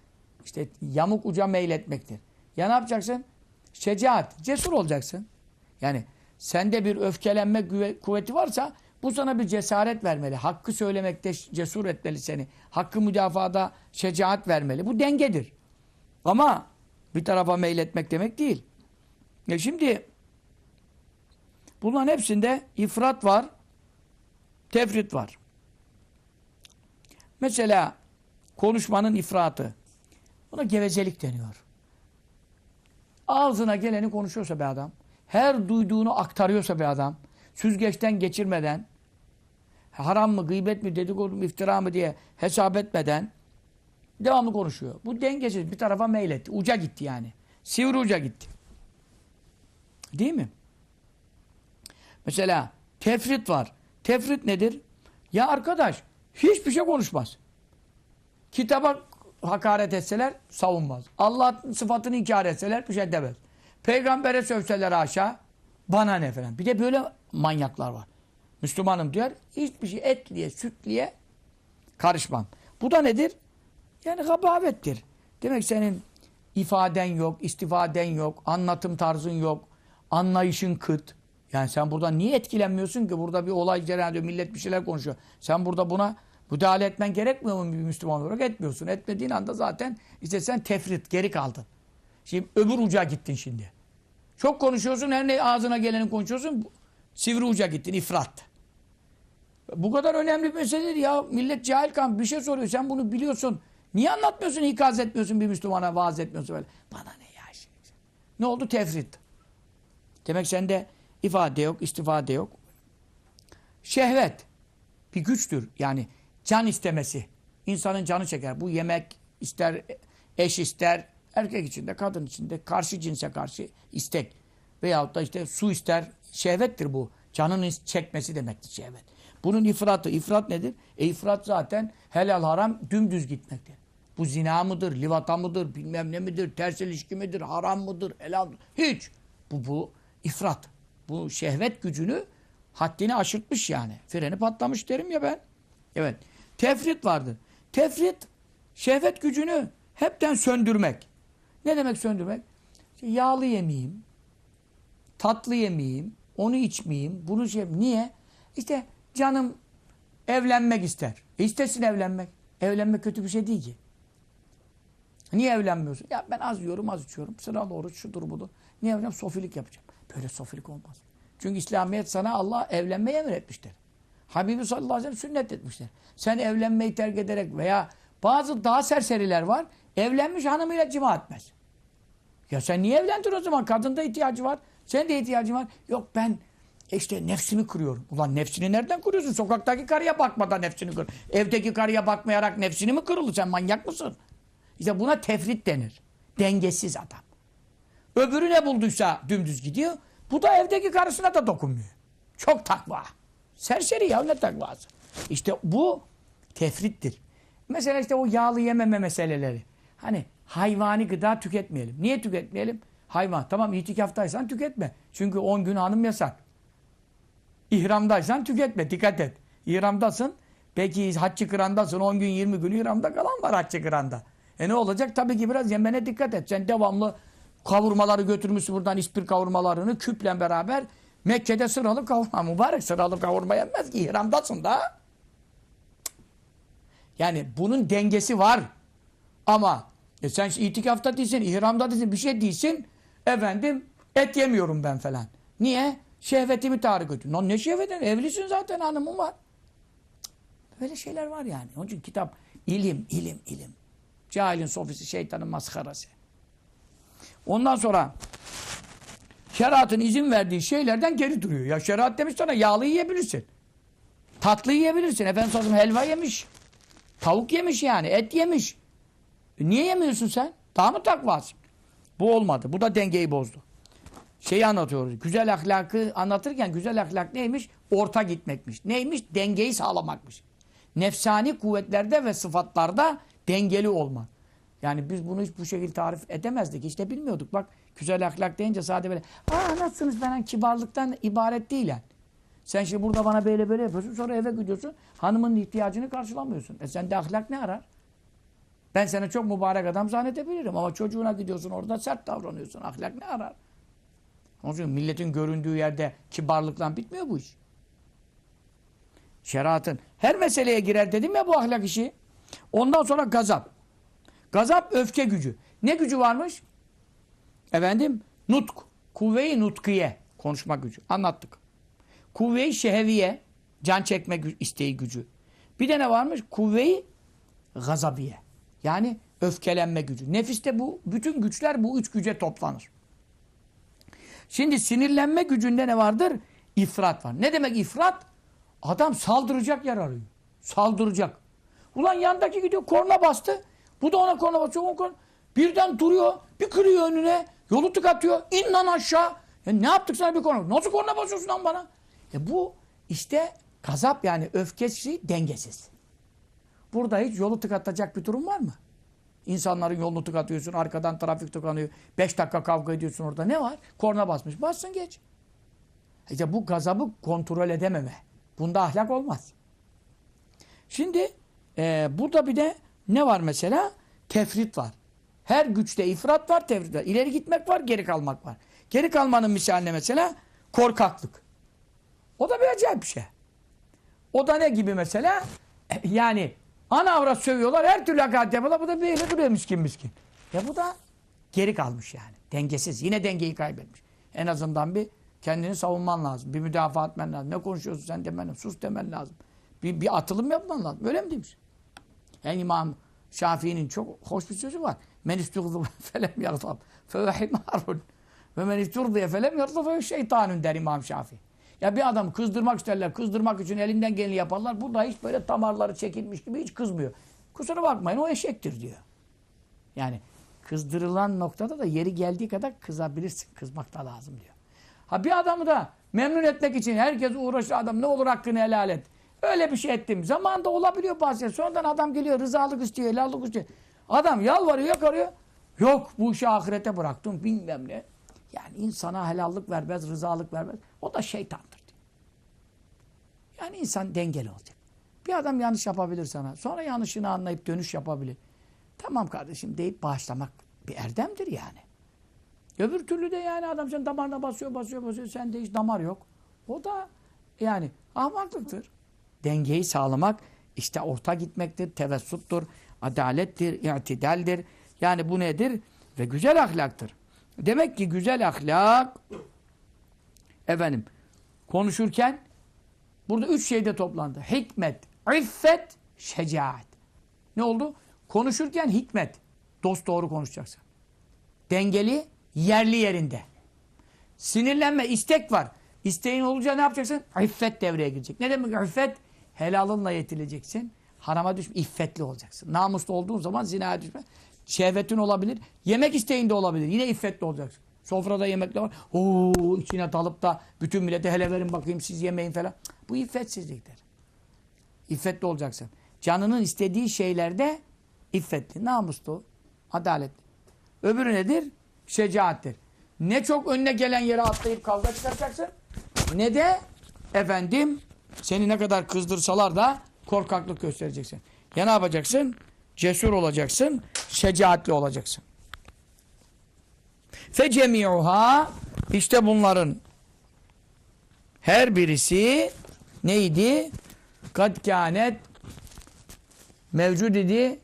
Speaker 1: işte yamuk uca meyletmektir. Ya ne yapacaksın? Şecaat, cesur olacaksın. Yani sende bir öfkelenme kuvveti varsa bu sana bir cesaret vermeli. Hakkı söylemekte cesur etmeli seni. Hakkı müdafada şecaat vermeli. Bu dengedir. Ama bir tarafa meyletmek demek değil. E şimdi bunların hepsinde ifrat var, tefrit var. Mesela konuşmanın ifratı. Buna gevezelik deniyor. Ağzına geleni konuşuyorsa bir adam, her duyduğunu aktarıyorsa bir adam, süzgeçten geçirmeden, haram mı, gıybet mi, dedikodu mu, iftira mı diye hesap etmeden devamlı konuşuyor. Bu dengesiz. Bir tarafa meyletti. Uca gitti yani. Sivri uca gitti. Değil mi? Mesela tefrit var. Tefrit nedir? Ya arkadaş hiçbir şey konuşmaz. Kitaba hakaret etseler savunmaz. Allah sıfatını inkar etseler bir şey demez. Peygambere sövseler aşağı bana ne falan. Bir de böyle manyaklar var. Müslümanım diyor. Hiçbir şey etliye, sütliye karışmam. Bu da nedir? Yani gabavettir. Demek senin ifaden yok, istifaden yok, anlatım tarzın yok, anlayışın kıt. Yani sen burada niye etkilenmiyorsun ki? Burada bir olay cereyan ediyor, millet bir şeyler konuşuyor. Sen burada buna müdahale etmen gerekmiyor mu bir Müslüman olarak? Etmiyorsun. Etmediğin anda zaten işte sen tefrit, geri kaldın. Şimdi öbür uca gittin şimdi. Çok konuşuyorsun, her ne ağzına geleni konuşuyorsun. Sivri uca gittin, ifrat. Bu kadar önemli bir mesele değil ya. Millet cahil kan bir şey soruyor. Sen bunu biliyorsun. Niye anlatmıyorsun, ikaz etmiyorsun bir Müslümana, vaaz etmiyorsun böyle. Bana ne ya şimdi? Ne oldu? Tefrit. Demek sende ifade yok, istifade yok. Şehvet bir güçtür. Yani can istemesi. İnsanın canı çeker. Bu yemek ister, eş ister, erkek için de, kadın için de, karşı cinse karşı istek. Veyahut da işte su ister. Şehvettir bu. Canın çekmesi demektir şehvet. Bunun ifratı. İfrat nedir? E ifrat zaten helal haram dümdüz gitmektir. Bu zina mıdır, livata mıdır, bilmem ne midir, ters ilişki midir, haram mıdır, helal mıdır? Hiç. Bu, bu ifrat. Bu şehvet gücünü haddini aşırtmış yani. Freni patlamış derim ya ben. Evet. Tefrit vardır. Tefrit şehvet gücünü hepten söndürmek. Ne demek söndürmek? İşte yağlı yemeyeyim, tatlı yemeyeyim, onu içmeyeyim, bunu şey Niye? İşte canım evlenmek ister. E istesin evlenmek. Evlenmek kötü bir şey değil ki. Niye evlenmiyorsun? Ya ben az yiyorum, az içiyorum. Sıralı oruç, şudur budur. Niye evleneceğim? Sofilik yapacağım. Böyle sofilik olmaz. Çünkü İslamiyet sana Allah evlenmeyi emretmiştir. Habibi sallallahu aleyhi ve sellem sünnet etmişler. Sen evlenmeyi terk ederek veya bazı daha serseriler var. Evlenmiş hanımıyla cima etmez. Ya sen niye evlendin o zaman? Kadında ihtiyacı var. Senin de ihtiyacın var. Yok ben işte nefsimi kırıyorum. Ulan nefsini nereden kırıyorsun? Sokaktaki karıya bakmadan nefsini kır. Evdeki karıya bakmayarak nefsini mi kırılır? Sen manyak mısın? İşte buna tefrit denir. Dengesiz adam. Öbürü ne bulduysa dümdüz gidiyor. Bu da evdeki karısına da dokunmuyor. Çok takva. Serseri ya ne takvası. İşte bu tefrittir. Mesela işte o yağlı yememe meseleleri. Hani hayvani gıda tüketmeyelim. Niye tüketmeyelim? Hayvan. Tamam itikaftaysan tüketme. Çünkü 10 gün hanım yasak. İhramdaysan tüketme. Dikkat et. İhramdasın. Peki haccı kırandasın. 10 gün 20 gün ihramda kalan var haccı kıranda. E ne olacak? Tabii ki biraz yemene dikkat et. Sen devamlı kavurmaları götürmüşsün buradan ispir kavurmalarını küple beraber Mekke'de sıralı kavurma mübarek sıralı kavurma yenmez ki ihramdasın da. Yani bunun dengesi var. Ama e sen itikafta değilsin, ihramda değilsin, bir şey değilsin. Efendim et yemiyorum ben falan. Niye? Şehvetimi tahrik ediyor. Lan ne şehveti? Evlisin zaten hanımın var. Böyle şeyler var yani. Onun için kitap ilim, ilim, ilim. Cahilin sofisi, şeytanın maskarası. Ondan sonra şeriatın izin verdiği şeylerden geri duruyor. Ya şeriat demiş sana yağlı yiyebilirsin. Tatlı yiyebilirsin. Efendim sözüm helva yemiş. Tavuk yemiş yani. Et yemiş. E niye yemiyorsun sen? Daha mı takvasın? Bu olmadı. Bu da dengeyi bozdu. Şeyi anlatıyoruz. Güzel ahlakı anlatırken güzel ahlak neymiş? Orta gitmekmiş. Neymiş? Dengeyi sağlamakmış. Nefsani kuvvetlerde ve sıfatlarda dengeli olmak. Yani biz bunu hiç bu şekilde tarif edemezdik. İşte bilmiyorduk. Bak güzel ahlak deyince sadece böyle aa nasılsınız falan kibarlıktan ibaret değil yani. Sen şimdi burada bana böyle böyle yapıyorsun sonra eve gidiyorsun hanımın ihtiyacını karşılamıyorsun. E sende ahlak ne arar? Ben seni çok mübarek adam zannedebilirim ama çocuğuna gidiyorsun orada sert davranıyorsun. Ahlak ne arar? Onun için milletin göründüğü yerde kibarlıkla bitmiyor bu iş. Şeriatın her meseleye girer dedim ya bu ahlak işi. Ondan sonra gazap. Gazap öfke gücü. Ne gücü varmış? Efendim nutk. Kuvve-i nutkiye. Konuşma gücü. Anlattık. Kuvve-i şeheviye. Can çekme gü isteği gücü. Bir de ne varmış? Kuvve-i gazabiye. Yani öfkelenme gücü. Nefiste bu bütün güçler bu üç güce toplanır. Şimdi sinirlenme gücünde ne vardır? İfrat var. Ne demek ifrat? Adam saldıracak yer arıyor. Saldıracak. Ulan yandaki gidiyor korna bastı. Bu da ona korna basıyor. Ona korna. Birden duruyor. Bir kırıyor önüne. Yolu tıkatıyor. İn lan aşağı. Ya ne yaptık sana bir korna? Nasıl korna basıyorsun lan bana? E bu işte gazap yani öfkesi dengesiz. Burada hiç yolu tıkatacak bir durum var mı? İnsanların yolunu tıkatıyorsun, arkadan trafik tıkanıyor. Beş dakika kavga ediyorsun orada. Ne var? Korna basmış. Bassın geç. İşte bu gazabı kontrol edememe. Bunda ahlak olmaz. Şimdi e, burada bir de ne var mesela? Tefrit var. Her güçte ifrat var, tefrit var. İleri gitmek var, geri kalmak var. Geri kalmanın misaline mesela korkaklık. O da bir acayip bir şey. O da ne gibi mesela? Yani ana avrat sövüyorlar, her türlü hakaret yapıyorlar. Bu da böyle duruyor miskin miskin. Ya bu da geri kalmış yani. Dengesiz. Yine dengeyi kaybetmiş. En azından bir kendini savunman lazım. Bir müdafaa etmen lazım. Ne konuşuyorsun sen demen lazım. Sus demen lazım. Bir, bir atılım yapman lazım. Öyle mi demiş? Yani İmam Şafii'nin çok hoş bir sözü var. Men istugzu felem yardab fe himarun ve men isturdiye felem yardab fe şeytanun der İmam Şafii. Ya bir adam kızdırmak isterler. Kızdırmak için elinden geleni yaparlar. Burada hiç böyle damarları çekilmiş gibi hiç kızmıyor. Kusura bakmayın o eşektir diyor. Yani kızdırılan noktada da yeri geldiği kadar kızabilirsin. Kızmak da lazım diyor. Ha bir adamı da memnun etmek için herkes uğraşır adam ne olur hakkını helal et. Öyle bir şey ettim. Zamanında olabiliyor bazen. Sonradan adam geliyor rızalık istiyor, helallik istiyor. Adam yalvarıyor, yakarıyor. Yok bu işi ahirete bıraktım bilmem ne. Yani insana helallik vermez, rızalık vermez. O da şeytandır. Diyor. Yani insan dengeli olacak. Bir adam yanlış yapabilir sana. Sonra yanlışını anlayıp dönüş yapabilir. Tamam kardeşim deyip bağışlamak bir erdemdir yani. Öbür türlü de yani adam sen damarına basıyor, basıyor, basıyor. Sende hiç damar yok. O da yani ahmaklıktır. Dengeyi sağlamak işte orta gitmektir, tevessuttur, adalettir, itidaldir. Yani bu nedir? Ve güzel ahlaktır. Demek ki güzel ahlak efendim konuşurken burada üç şeyde toplandı. Hikmet, iffet, şecaat. Ne oldu? Konuşurken hikmet. Dost doğru konuşacaksın. Dengeli, yerli yerinde. Sinirlenme, istek var. İsteğin olunca ne yapacaksın? İffet devreye girecek. Ne demek iffet? Helalınla yetileceksin. Harama düşme, iffetli olacaksın. Namuslu olduğun zaman zinaya düşme. Şehvetin olabilir. Yemek isteğinde olabilir. Yine iffetli olacaksın. Sofrada yemekler var. Oo, içine dalıp da bütün millete hele verin bakayım siz yemeyin falan. Bu iffetsizliktir. İffetli olacaksın. Canının istediği şeylerde iffetli, namuslu, adaletli. Öbürü nedir? Şecaattir. Ne çok önüne gelen yere atlayıp kavga çıkaracaksın. Ne de efendim seni ne kadar kızdırsalar da korkaklık göstereceksin. Ya ne yapacaksın? Cesur olacaksın, şecaatli olacaksın. Fe cemi'uha işte bunların her birisi neydi? Kad kânet mevcud idi.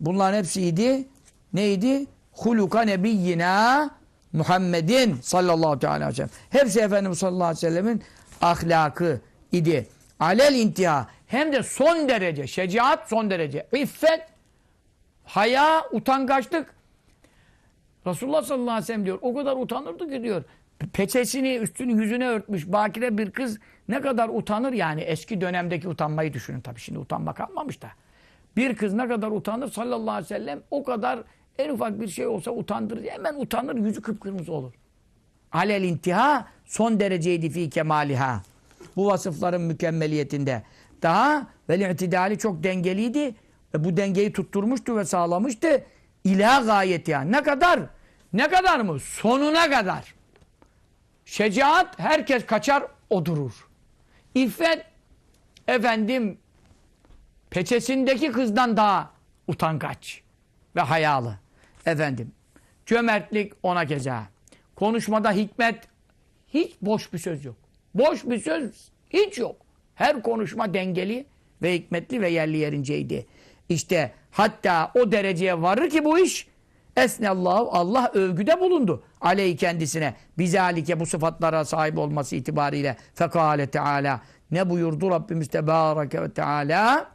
Speaker 1: Bunların hepsiydi. Neydi? Huluka nebiyyina Muhammedin sallallahu aleyhi ve sellem. Hepsi Efendimiz sallallahu aleyhi ve sellemin ahlakı idi. Alel intiha. Hem de son derece. Şecaat son derece. İffet, haya, utangaçlık. Resulullah sallallahu aleyhi ve sellem diyor. O kadar utanırdı ki diyor. Peçesini üstünü yüzüne örtmüş. Bakire bir kız ne kadar utanır yani eski dönemdeki utanmayı düşünün tabii şimdi utanma kalmamış da. Bir kız ne kadar utanır sallallahu aleyhi ve sellem o kadar en ufak bir şey olsa utandırır. Hemen utanır yüzü kıpkırmızı olur. Alel intiha son dereceydi fi kemaliha. Bu vasıfların mükemmeliyetinde. Daha vel itidali çok dengeliydi. Ve bu dengeyi tutturmuştu ve sağlamıştı. İla gayet yani. Ne kadar? Ne kadar mı? Sonuna kadar. Şecaat herkes kaçar o durur. İffet efendim peçesindeki kızdan daha utangaç ve hayalı. Efendim cömertlik ona keza. Konuşmada hikmet hiç boş bir söz yok. Boş bir söz hiç yok. Her konuşma dengeli ve hikmetli ve yerli yerinceydi. İşte hatta o dereceye varır ki bu iş Esnallahu Allah övgüde bulundu. Aleyhi kendisine. Bizalike bu sıfatlara sahip olması itibariyle. Fekale Teala. Ne buyurdu Rabbimiz Tebareke ve Teala?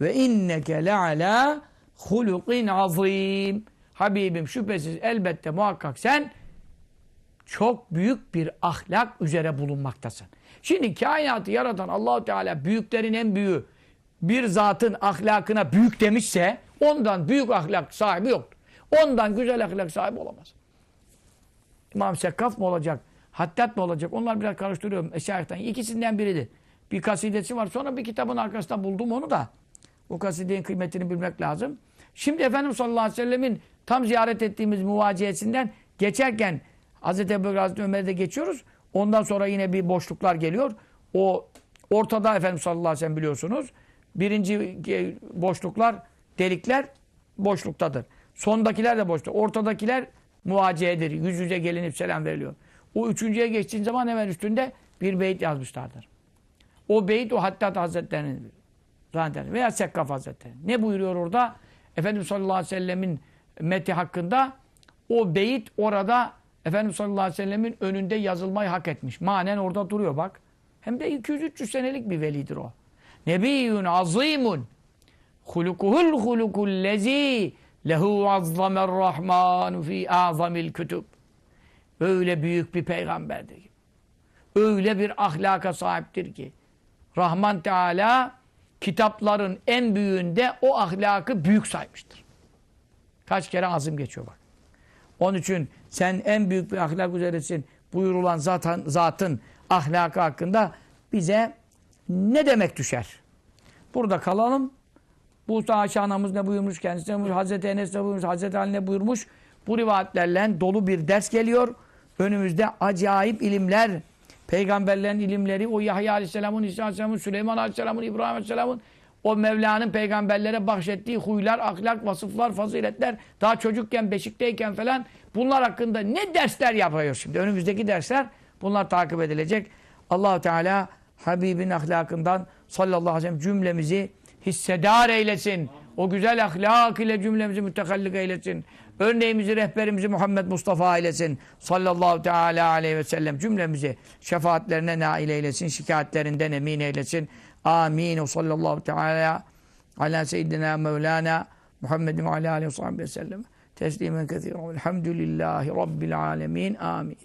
Speaker 1: Ve inneke leala hulukin azim. Habibim şüphesiz elbette muhakkak sen çok büyük bir ahlak üzere bulunmaktasın. Şimdi kainatı yaratan Allahu Teala büyüklerin en büyüğü bir zatın ahlakına büyük demişse ondan büyük ahlak sahibi yoktur. Ondan güzel ahlak sahibi olamaz. İmam Sekkaf mı olacak? Hattat mı olacak? Onlar biraz karıştırıyorum. Eşayihten. İkisinden biridir. Bir kasidesi var. Sonra bir kitabın arkasında buldum onu da. Bu kasidenin kıymetini bilmek lazım. Şimdi Efendimiz sallallahu aleyhi ve sellemin tam ziyaret ettiğimiz muvaciyesinden geçerken Hazreti Ebu Bekir Hazreti Ömer'de geçiyoruz. Ondan sonra yine bir boşluklar geliyor. O ortada Efendimiz sallallahu aleyhi ve sellem biliyorsunuz. Birinci boşluklar, delikler boşluktadır. Sondakiler de boşluk. Ortadakiler muvaciyedir. Yüz yüze gelinip selam veriliyor. O üçüncüye geçtiğin zaman hemen üstünde bir beyit yazmışlardır. O beyit o Hattat Hazretleri'nin veya Sekkaf Hazretleri. Ne buyuruyor orada? Efendimiz sallallahu aleyhi ve sellemin meti hakkında o beyit orada Efendimiz sallallahu aleyhi ve sellemin önünde yazılmayı hak etmiş. Manen orada duruyor bak. Hem de 200-300 senelik bir velidir o. Nebiyyun azimun hulukuhul hulukullezi lehu azzamer rahmanu fi azamil kütüb. Öyle büyük bir peygamberdir ki. Öyle bir ahlaka sahiptir ki. Rahman Teala kitapların en büyüğünde o ahlakı büyük saymıştır. Kaç kere azım geçiyor bak. Onun için sen en büyük bir ahlak üzeresin buyurulan zaten, zatın ahlakı hakkında bize ne demek düşer? Burada kalalım. Bu Ayşe anamız ne buyurmuş, kendisi ne buyurmuş, Hazreti Enes ne buyurmuş, Hazreti Ali ne buyurmuş. Bu rivayetlerle dolu bir ders geliyor. Önümüzde acayip ilimler, peygamberlerin ilimleri, o Yahya Aleyhisselam'ın, İsa Aleyhisselam'ın, Süleyman Aleyhisselam'ın, İbrahim Aleyhisselam'ın, o Mevla'nın peygamberlere bahşettiği huylar, ahlak, vasıflar, faziletler, daha çocukken, beşikteyken falan bunlar hakkında ne dersler yapıyor şimdi? Önümüzdeki dersler bunlar takip edilecek. Allahu Teala Habibin ahlakından sallallahu aleyhi ve sellem cümlemizi hissedar eylesin. O güzel ahlak ile cümlemizi mütekallik eylesin. Örneğimizi, rehberimizi Muhammed Mustafa eylesin. Sallallahu teala aleyhi ve sellem cümlemizi şefaatlerine nail eylesin. Şikayetlerinden emin eylesin. Amin. O sallallahu teala ala seyyidina mevlana Muhammedin ve ala aleyhi ve sellem. Teslimen kethiren. Elhamdülillahi Rabbil alemin. Amin.